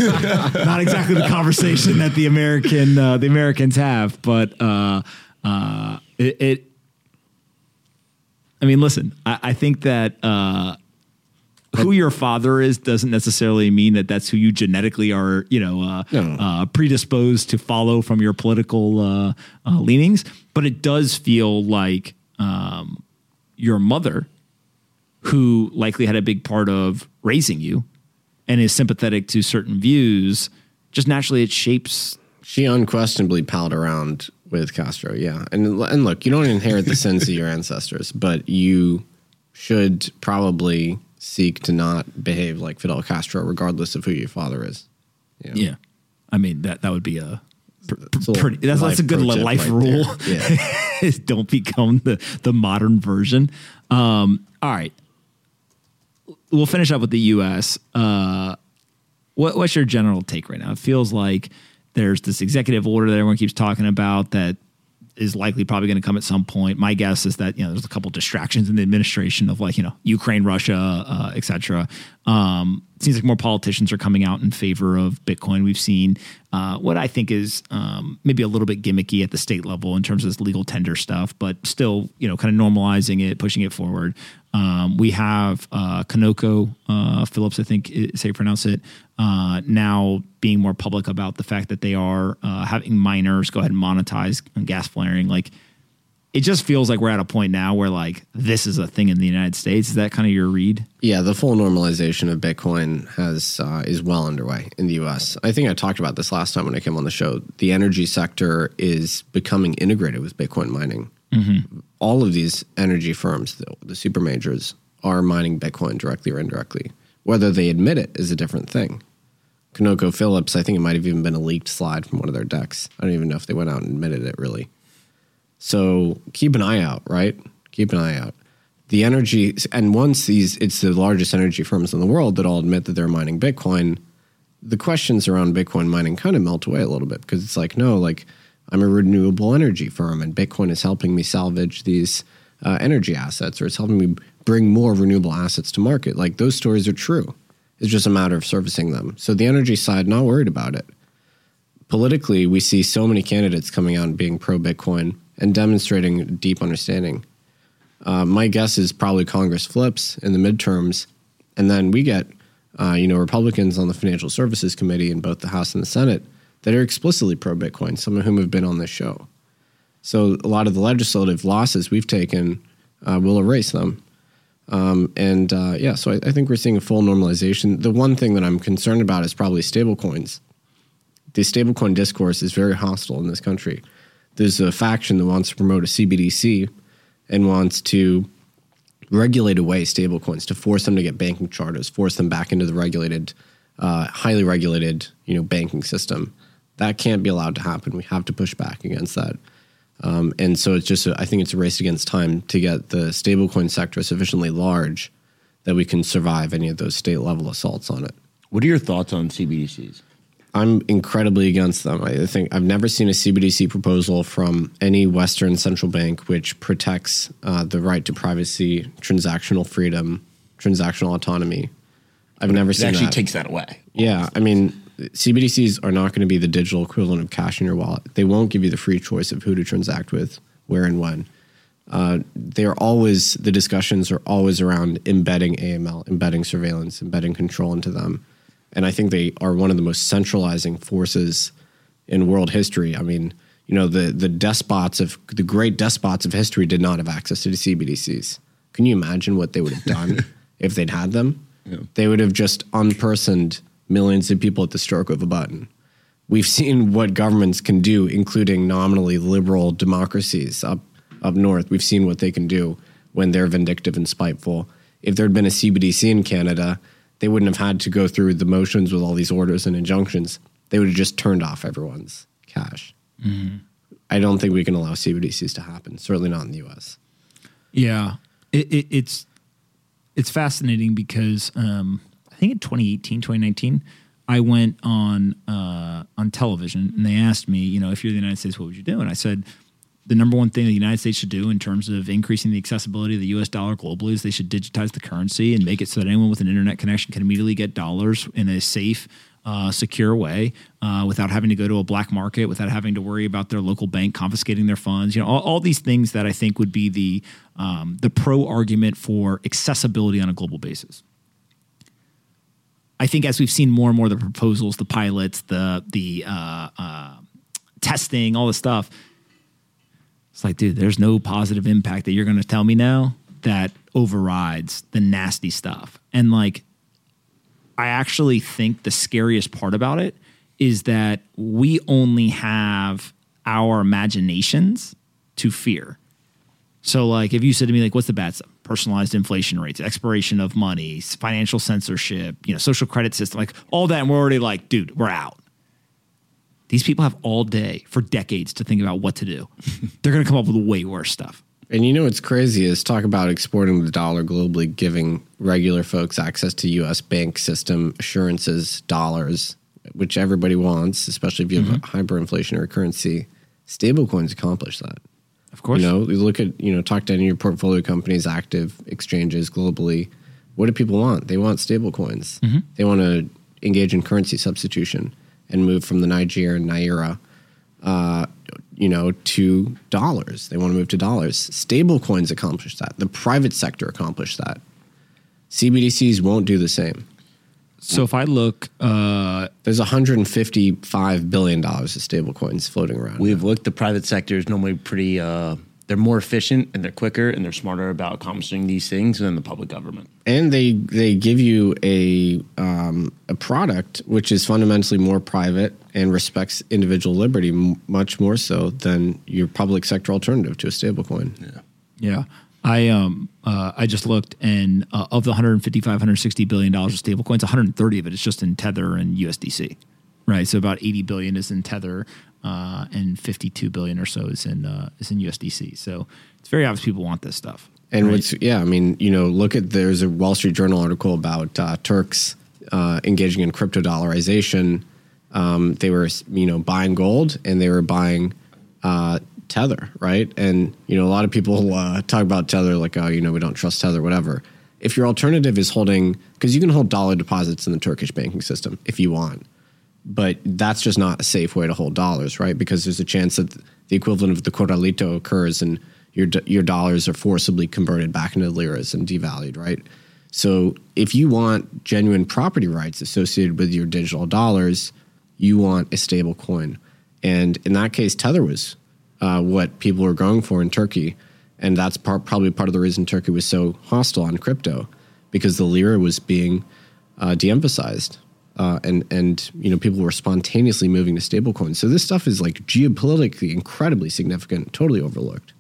[SPEAKER 1] not exactly the conversation that the American uh, the Americans have." But uh, uh, it, it, I mean, listen, I, I think that uh, who your father is doesn't necessarily mean that that's who you genetically are, you know, uh,
[SPEAKER 3] No.
[SPEAKER 1] uh, predisposed to follow from your political uh, uh, leanings. But it does feel like um, your mother who likely had a big part of raising you and is sympathetic to certain views, just naturally it shapes.
[SPEAKER 3] She unquestionably palled around with Castro, yeah. And and look, you don't inherit the sins of your ancestors, but you should probably seek to not behave like Fidel Castro, regardless of who your father is.
[SPEAKER 1] Yeah. I mean, that, that would be a
[SPEAKER 3] a
[SPEAKER 1] pretty, that's, that's a good
[SPEAKER 3] pro
[SPEAKER 1] li-
[SPEAKER 3] tip
[SPEAKER 1] life
[SPEAKER 3] right
[SPEAKER 1] rule.
[SPEAKER 3] Yeah.
[SPEAKER 1] is don't become the, the modern version. Um, all right. We'll finish up with the U.S. Uh, what, what's your general take right now? It feels like there's this executive order that everyone keeps talking about that is likely probably going to come at some point. My guess is that you know there's a couple distractions in the administration of like you know Ukraine, Russia, uh, et cetera. Um, seems like more politicians are coming out in favor of Bitcoin. We've seen uh, what I think is um, maybe a little bit gimmicky at the state level in terms of this legal tender stuff, but still you know kind of normalizing it, pushing it forward. Um, we have uh, Conoco uh, Phillips, I think is how you pronounce it, uh, now being more public about the fact that they are uh, having miners go ahead and monetize gas flaring. Like, it just feels like we're at a point now where like this is a thing in the United States. Is that kind of your read?
[SPEAKER 3] Yeah, the full normalization of Bitcoin has uh, is well underway in the U.S. I think I talked about this last time when I came on the show. The energy sector is becoming integrated with Bitcoin mining. All of these energy firms, the, the super majors, are mining Bitcoin directly or indirectly. Whether they admit it is a different thing. ConocoPhillips, I think it might have even been a leaked slide from one of their decks. I don't even know if they went out and admitted it really. So keep an eye out, right? Keep an eye out. The energy, and once these, it's the largest energy firms in the world that all admit that they're mining Bitcoin. The questions around Bitcoin mining kind of melt away a little bit because it's like, no, like I'm a renewable energy firm and Bitcoin is helping me salvage these uh, energy assets or it's helping me bring more renewable assets to market. Like those stories are true. It's just a matter of servicing them. So the energy side, not worried about it politically, we see so many candidates coming out and being pro Bitcoin and demonstrating deep understanding. Uh, my guess is probably Congress flips in the midterms, and then we get, uh, you know, Republicans on the Financial Services Committee in both the House and the Senate that are explicitly pro Bitcoin. Some of whom have been on this show. So a lot of the legislative losses we've taken uh, will erase them. Um, and uh, yeah, so I, I think we're seeing a full normalization. The one thing that I'm concerned about is probably stablecoins the stablecoin discourse is very hostile in this country. There's a faction that wants to promote a CBDC and wants to regulate away stablecoins to force them to get banking charters, force them back into the regulated, uh, highly regulated, you know, banking system. That can't be allowed to happen. We have to push back against that. Um, and so it's just, a, I think it's a race against time to get the stablecoin sector sufficiently large that we can survive any of those state level assaults on it.
[SPEAKER 4] What are your thoughts on CBDCs?
[SPEAKER 3] I'm incredibly against them. I think I've never seen a CBDC proposal from any Western central bank which protects uh, the right to privacy, transactional freedom, transactional autonomy. I've never
[SPEAKER 4] It
[SPEAKER 3] seen
[SPEAKER 4] actually
[SPEAKER 3] that.
[SPEAKER 4] takes that away.
[SPEAKER 3] yeah, I mean, CBDCs are not going to be the digital equivalent of cash in your wallet. They won't give you the free choice of who to transact with, where and when. uh, they're always the discussions are always around embedding AML, embedding surveillance, embedding control into them, and I think they are one of the most centralizing forces in world history. I mean, you know, the the despots of the great despots of history did not have access to the CBDCs. Can you imagine what they would have done if they'd had them? They would have just unpersoned millions of people at the stroke of a button. We've seen what governments can do, including nominally liberal democracies up up north. We've seen what they can do when they're vindictive and spiteful. If there had been a CBDC in Canada, they wouldn't have had to go through the motions with all these orders and injunctions. They would have just turned off everyone's cash. I don't think we can allow CBDCs to happen. Certainly not in the U.S.
[SPEAKER 1] Yeah, it, it, it's it's fascinating because um, I think in 2018, 2019, I went on uh, on television and they asked me, you know, if you're the United States, what would you do? And I said, the number one thing the United States should do in terms of increasing the accessibility of the U.S. dollar globally is they should digitize the currency and make it so that anyone with an internet connection can immediately get dollars in a safe, uh, secure way uh, without having to go to a black market, without having to worry about their local bank confiscating their funds. You know, all, all these things that I think would be the um, the pro argument for accessibility on a global basis. I think as we've seen more and more of the proposals, the pilots, the the uh, uh, testing, all the stuff, it's like, dude, there's no positive impact that you're going to tell me now that overrides the nasty stuff. And like, I actually think the scariest part about it is that we only have our imaginations to fear. So, like, if you said to me, like, what's the bad stuff? Personalized inflation rates, expiration of money, financial censorship, you know, social credit system, like all that, and we're already like, dude, we're out. These people have all day for decades to think about what to do. They're going to come up with way worse stuff.
[SPEAKER 3] And you know what's crazy is talk about exporting the dollar globally, giving regular folks access to U.S. bank system assurances, dollars, which everybody wants, especially if you have mm-hmm. a hyperinflationary currency. Stablecoins accomplish that.
[SPEAKER 1] Of course.
[SPEAKER 3] You know, you look at you know, talk to any of your portfolio companies, active exchanges globally. What do people want? They want stablecoins. Mm-hmm. They want to engage in currency substitution and move from the Nigerian naira uh, you know, to dollars. They want to move to dollars. Stable coins accomplish that. The private sector accomplished that. CBDCs won't do the same.
[SPEAKER 1] So if I look, uh,
[SPEAKER 3] There's 155 billion dollars of stable coins floating around.
[SPEAKER 4] We've looked. The private sector is normally pretty. Uh, they're more efficient and they're quicker and they're smarter about accomplishing these things than the public government.
[SPEAKER 3] and they they give you a um, a product which is fundamentally more private and respects individual liberty m- much more so than your public sector alternative to a stablecoin. Yeah.
[SPEAKER 1] yeah, I um uh, I just looked, and uh, of the 155, 160 billion dollars of stablecoins, 130 of it is just in Tether and USDC, right? So about 80 billion is in Tether, uh, and 52 billion or so is in uh, is in USDC. So it's very obvious people want this stuff.
[SPEAKER 3] And
[SPEAKER 1] right?
[SPEAKER 3] what's yeah, I mean, you know, look at there's a Wall Street Journal article about uh, Turks uh, engaging in crypto dollarization. Um, they were you know buying gold and they were buying uh, Tether, right? And you know, a lot of people uh, talk about Tether like, oh, you know, we don't trust Tether, whatever. If your alternative is holding, because you can hold dollar deposits in the Turkish banking system if you want, but that's just not a safe way to hold dollars, right? Because there's a chance that the equivalent of the corralito occurs and your your dollars are forcibly converted back into liras and devalued, right? So if you want genuine property rights associated with your digital dollars, you want a stable coin, and in that case, Tether was uh, what people were going for in Turkey, and that's part, probably part of the reason Turkey was so hostile on crypto, because the lira was being uh, de-emphasized, uh, and and you know people were spontaneously moving to stablecoins. So this stuff is like geopolitically incredibly significant, totally overlooked.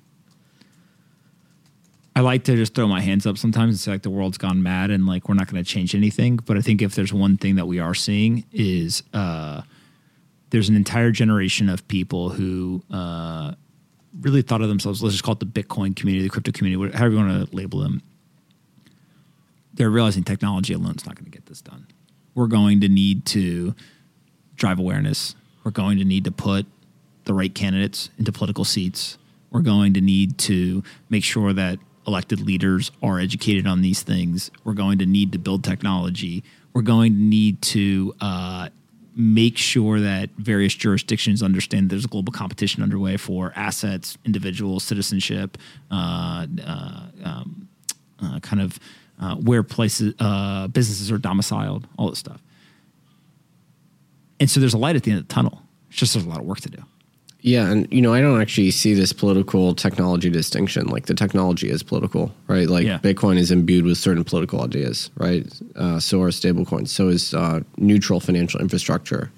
[SPEAKER 1] I like to just throw my hands up sometimes and say like the world's gone mad and like we're not going to change anything. But I think if there's one thing that we are seeing is uh, there's an entire generation of people who uh, really thought of themselves. Let's just call it the Bitcoin community, the crypto community, however you want to label them. They're realizing technology alone is not going to get this done. We're going to need to drive awareness. We're going to need to put the right candidates into political seats. We're going to need to make sure that elected leaders are educated on these things. We're going to need to build technology. We're going to need to uh, make sure that various jurisdictions understand there's a global competition underway for assets, individuals, citizenship, uh, uh, um, uh, kind of uh, where places uh, businesses are domiciled, all this stuff. And so there's a light at the end of the tunnel. It's just there's a lot of work to do.
[SPEAKER 3] Yeah, and you know, I don't actually see this political technology distinction. Like the technology is political, right? Like
[SPEAKER 1] Yeah.
[SPEAKER 3] Bitcoin is imbued with certain political ideas, right? Uh, so are stablecoins. So is uh, neutral financial infrastructure.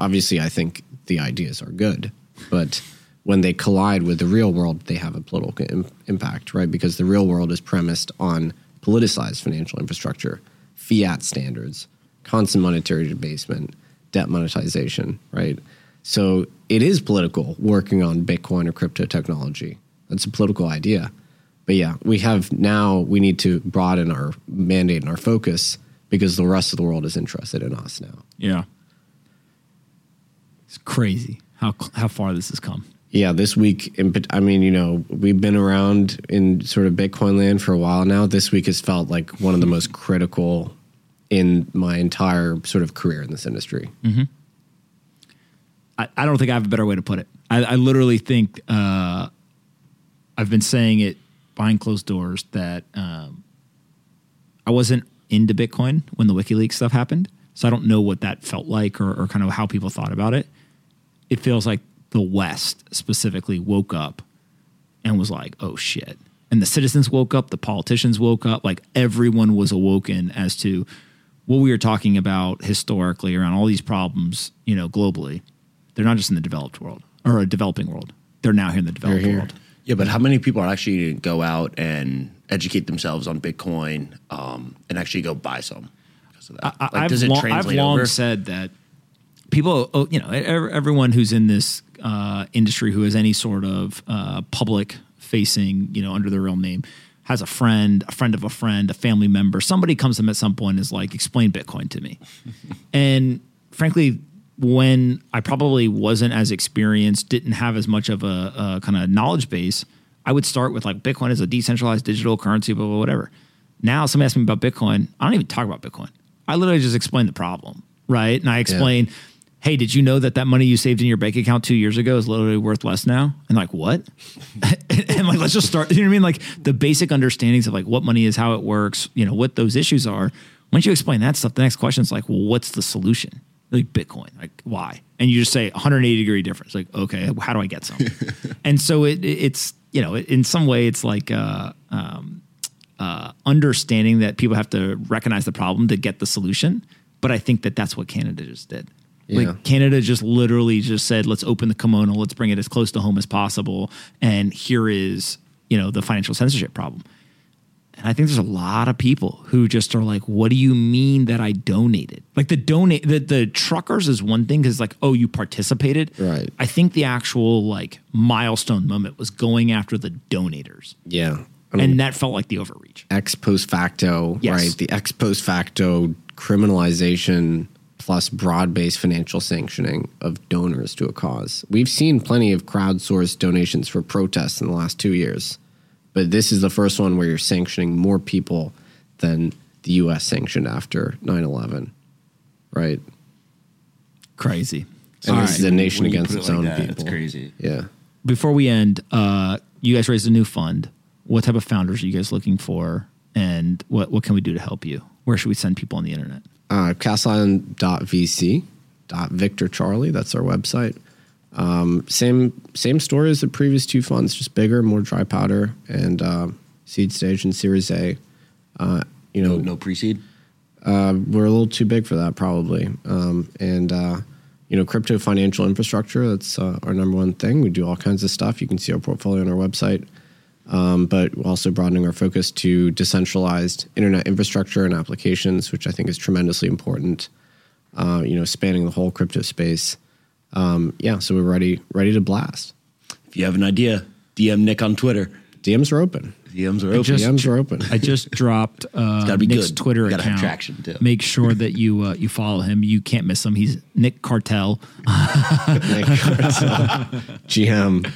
[SPEAKER 3] Obviously, I think the ideas are good, but when they collide with the real world, they have a political Im- impact, right? Because the real world is premised on politicized financial infrastructure, fiat standards, constant monetary debasement, debt monetization, right? So it is political working on Bitcoin or crypto technology. That's a political idea. But yeah, we have now, we need to broaden our mandate and our focus because the rest of the world is interested in us now.
[SPEAKER 1] Yeah. It's crazy how how far this has come.
[SPEAKER 3] Yeah, this week, I mean, you know, we've been around in sort of Bitcoin land for a while now. This week has felt like one of the most critical in my entire sort of career in this industry.
[SPEAKER 1] I, I don't think I have a better way to put it. I, I literally think uh, I've been saying it behind closed doors that um, I wasn't into Bitcoin when the WikiLeaks stuff happened. So I don't know what that felt like or, or kind of how people thought about it. It feels like the West specifically woke up and was like, oh shit. And the citizens woke up, the politicians woke up, like everyone was awoken as to what we were talking about historically around all these problems, you know, globally. They're not just in the developed world or a developing world. They're now here in the developed world.
[SPEAKER 4] Yeah, but how many people are actually going to go out and educate themselves on Bitcoin um, and actually go buy some? Because of that,
[SPEAKER 1] I,
[SPEAKER 4] like,
[SPEAKER 1] I've,
[SPEAKER 4] does it
[SPEAKER 1] long, I've long
[SPEAKER 4] over?
[SPEAKER 1] said that people, oh, you know, everyone who's in this uh, industry who has any sort of uh, public facing, you know, under their real name, has a friend, a friend of a friend, a family member. Somebody comes to them at some point and is like, "Explain Bitcoin to me," and frankly. When I probably wasn't as experienced, didn't have as much of a, a kind of knowledge base, I would start with like Bitcoin is a decentralized digital currency, blah, blah, whatever. Now, somebody asks me about Bitcoin. I don't even talk about Bitcoin. I literally just explain the problem, right? And I explain, hey, did you know that that money you saved in your bank account two years ago is literally worth less now? And like, what? and like, let's just start. You know what I mean? Like the basic understandings of like what money is, how it works, you know, what those issues are. Once you explain that stuff, the next question is like, well, what's the solution? Like Bitcoin, like why? And you just say 180 degree difference. Like, okay, how do I get some? and so it, it's you know, in some way, it's like uh, um, uh, understanding that people have to recognize the problem to get the solution. But I think that that's what Canada just did.
[SPEAKER 3] Yeah.
[SPEAKER 1] Like Canada just literally just said, let's open the kimono, let's bring it as close to home as possible, and here is you know the financial censorship problem. And I think there's a lot of people who just are like, "What do you mean that I donated?" Like the donate the the truckers is one thing because like, oh, you participated,
[SPEAKER 3] Right.
[SPEAKER 1] I think the actual like milestone moment was going after the donators,
[SPEAKER 3] Yeah. I mean,
[SPEAKER 1] and that felt like the overreach.
[SPEAKER 3] ex post facto,
[SPEAKER 1] Yes.
[SPEAKER 3] right? The ex post facto criminalization plus broad based financial sanctioning of donors to a cause. We've seen plenty of crowdsourced donations for protests in the last two years, but this is the first one where you're sanctioning more people than the US sanctioned after 9 11, right?
[SPEAKER 1] Crazy.
[SPEAKER 3] And
[SPEAKER 1] All
[SPEAKER 3] this
[SPEAKER 1] right.
[SPEAKER 3] is a nation
[SPEAKER 4] When
[SPEAKER 3] against
[SPEAKER 4] put it
[SPEAKER 3] its
[SPEAKER 4] like
[SPEAKER 3] own
[SPEAKER 4] that,
[SPEAKER 3] people.
[SPEAKER 4] It's crazy.
[SPEAKER 3] Yeah.
[SPEAKER 1] Before we end, uh, you guys raised a new fund. What type of founders are you guys looking for, and what what can we do to help you? Where should we send people on the internet?
[SPEAKER 3] Uh, Charlie. That's our website. Um, same same story as the previous two funds, just bigger, more dry powder, and uh, seed stage and Series A. Uh, you know,
[SPEAKER 4] No, no pre-seed.
[SPEAKER 3] uh, we're a little too big for that probably. Um, and uh, you know, crypto financial infrastructure. That's uh, our number one thing. We do all kinds of stuff. You can see our portfolio on our website. Um, but also broadening our focus to decentralized internet infrastructure and applications, which I think is tremendously important. Uh, you know, spanning the whole crypto space. Um, yeah, so we're ready, ready to blast.
[SPEAKER 4] If you have an idea, DM Nic on Twitter.
[SPEAKER 3] DMs are open.
[SPEAKER 4] DMs are open.
[SPEAKER 1] just-
[SPEAKER 3] DMs are open.
[SPEAKER 1] I just dropped uh,
[SPEAKER 4] gotta be
[SPEAKER 1] Nic's
[SPEAKER 4] good.
[SPEAKER 1] Twitter
[SPEAKER 4] You gotta have
[SPEAKER 1] account.
[SPEAKER 4] traction, too.
[SPEAKER 1] Make sure that you uh, you follow him. You can't miss him. He's Nic Cartel.
[SPEAKER 3] Nic Cartel, GM.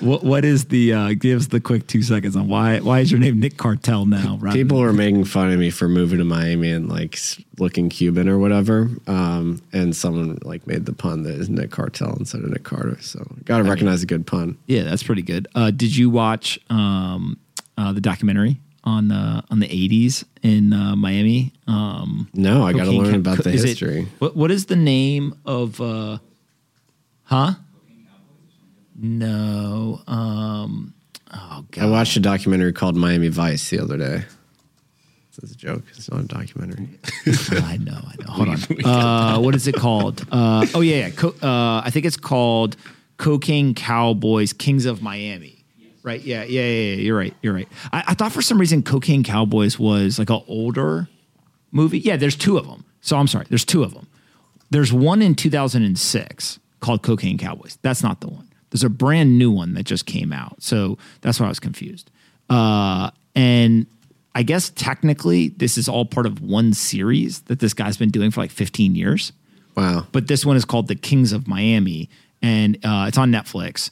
[SPEAKER 1] What what is the uh, give us the quick two seconds on why why is your name Nic Cartel now?
[SPEAKER 3] People were making fun of me for moving to Miami and like looking Cuban or whatever. Um, and someone like made the pun that is Nic Cartel instead of Nic Carter. So got to recognize a good pun.
[SPEAKER 1] Yeah, that's pretty good. Uh, did you watch um, uh, the documentary on the on the '80s in uh, Miami? Um,
[SPEAKER 3] No, I got to learn about the
[SPEAKER 1] is it-
[SPEAKER 3] history.
[SPEAKER 1] what what is the name of? Uh, huh? No. Um, oh God.
[SPEAKER 3] I watched a documentary called Miami Vice the other day. It's a joke. It's not a documentary.
[SPEAKER 1] I know, I know. Hold on. Uh, what is it called? Uh, oh yeah, yeah. Co- uh, I think it's called Cocaine Cowboys, Kings of Miami. Right? Yeah, yeah, yeah. yeah. You're right. You're right. I, I thought for some reason Cocaine Cowboys was like an older movie. Yeah, there's two of them. So I'm sorry. There's two of them. There's one in 2006 called Cocaine Cowboys. That's not the one. There's a brand new one that just came out. So that's why I was confused. Uh, and I guess technically this is all part of one series that this guy's been doing for like 15 years.
[SPEAKER 3] Wow.
[SPEAKER 1] But this one is called The Kings of Miami, and uh, it's on Netflix.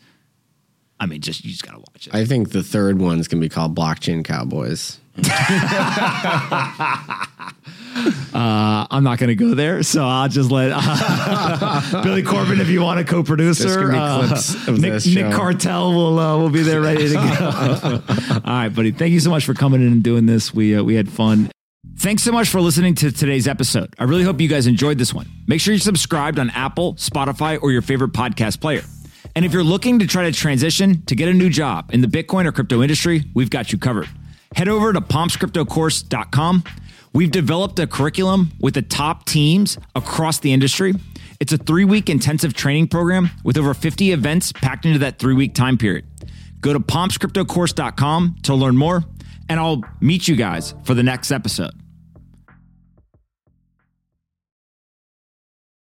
[SPEAKER 1] I mean, just you just gotta watch it.
[SPEAKER 3] I think the third one's going to be called Blockchain Cowboys.
[SPEAKER 1] I'm not going to go there, so I'll just let Billy Corben, if you want a co-producer,
[SPEAKER 3] be
[SPEAKER 1] uh,
[SPEAKER 3] clips of
[SPEAKER 1] Nic,
[SPEAKER 3] Nic.
[SPEAKER 1] Cartel will uh, will be there ready to go. All right, buddy. Thank you so much for coming in and doing this. We uh, we had fun. Thanks so much for listening to today's episode. I really hope you guys enjoyed this one. Make sure you're subscribed on Apple, Spotify, or your favorite podcast player. And if you're looking to try to transition to get a new job in the Bitcoin or crypto industry, we've got you covered. Head over to pompscryptocourse.com. We've developed a curriculum with the top teams across the industry. It's a three week intensive training program with over 50 events packed into that three week time period. Go to pompscryptocourse.com to learn more, and I'll meet you guys for the next episode.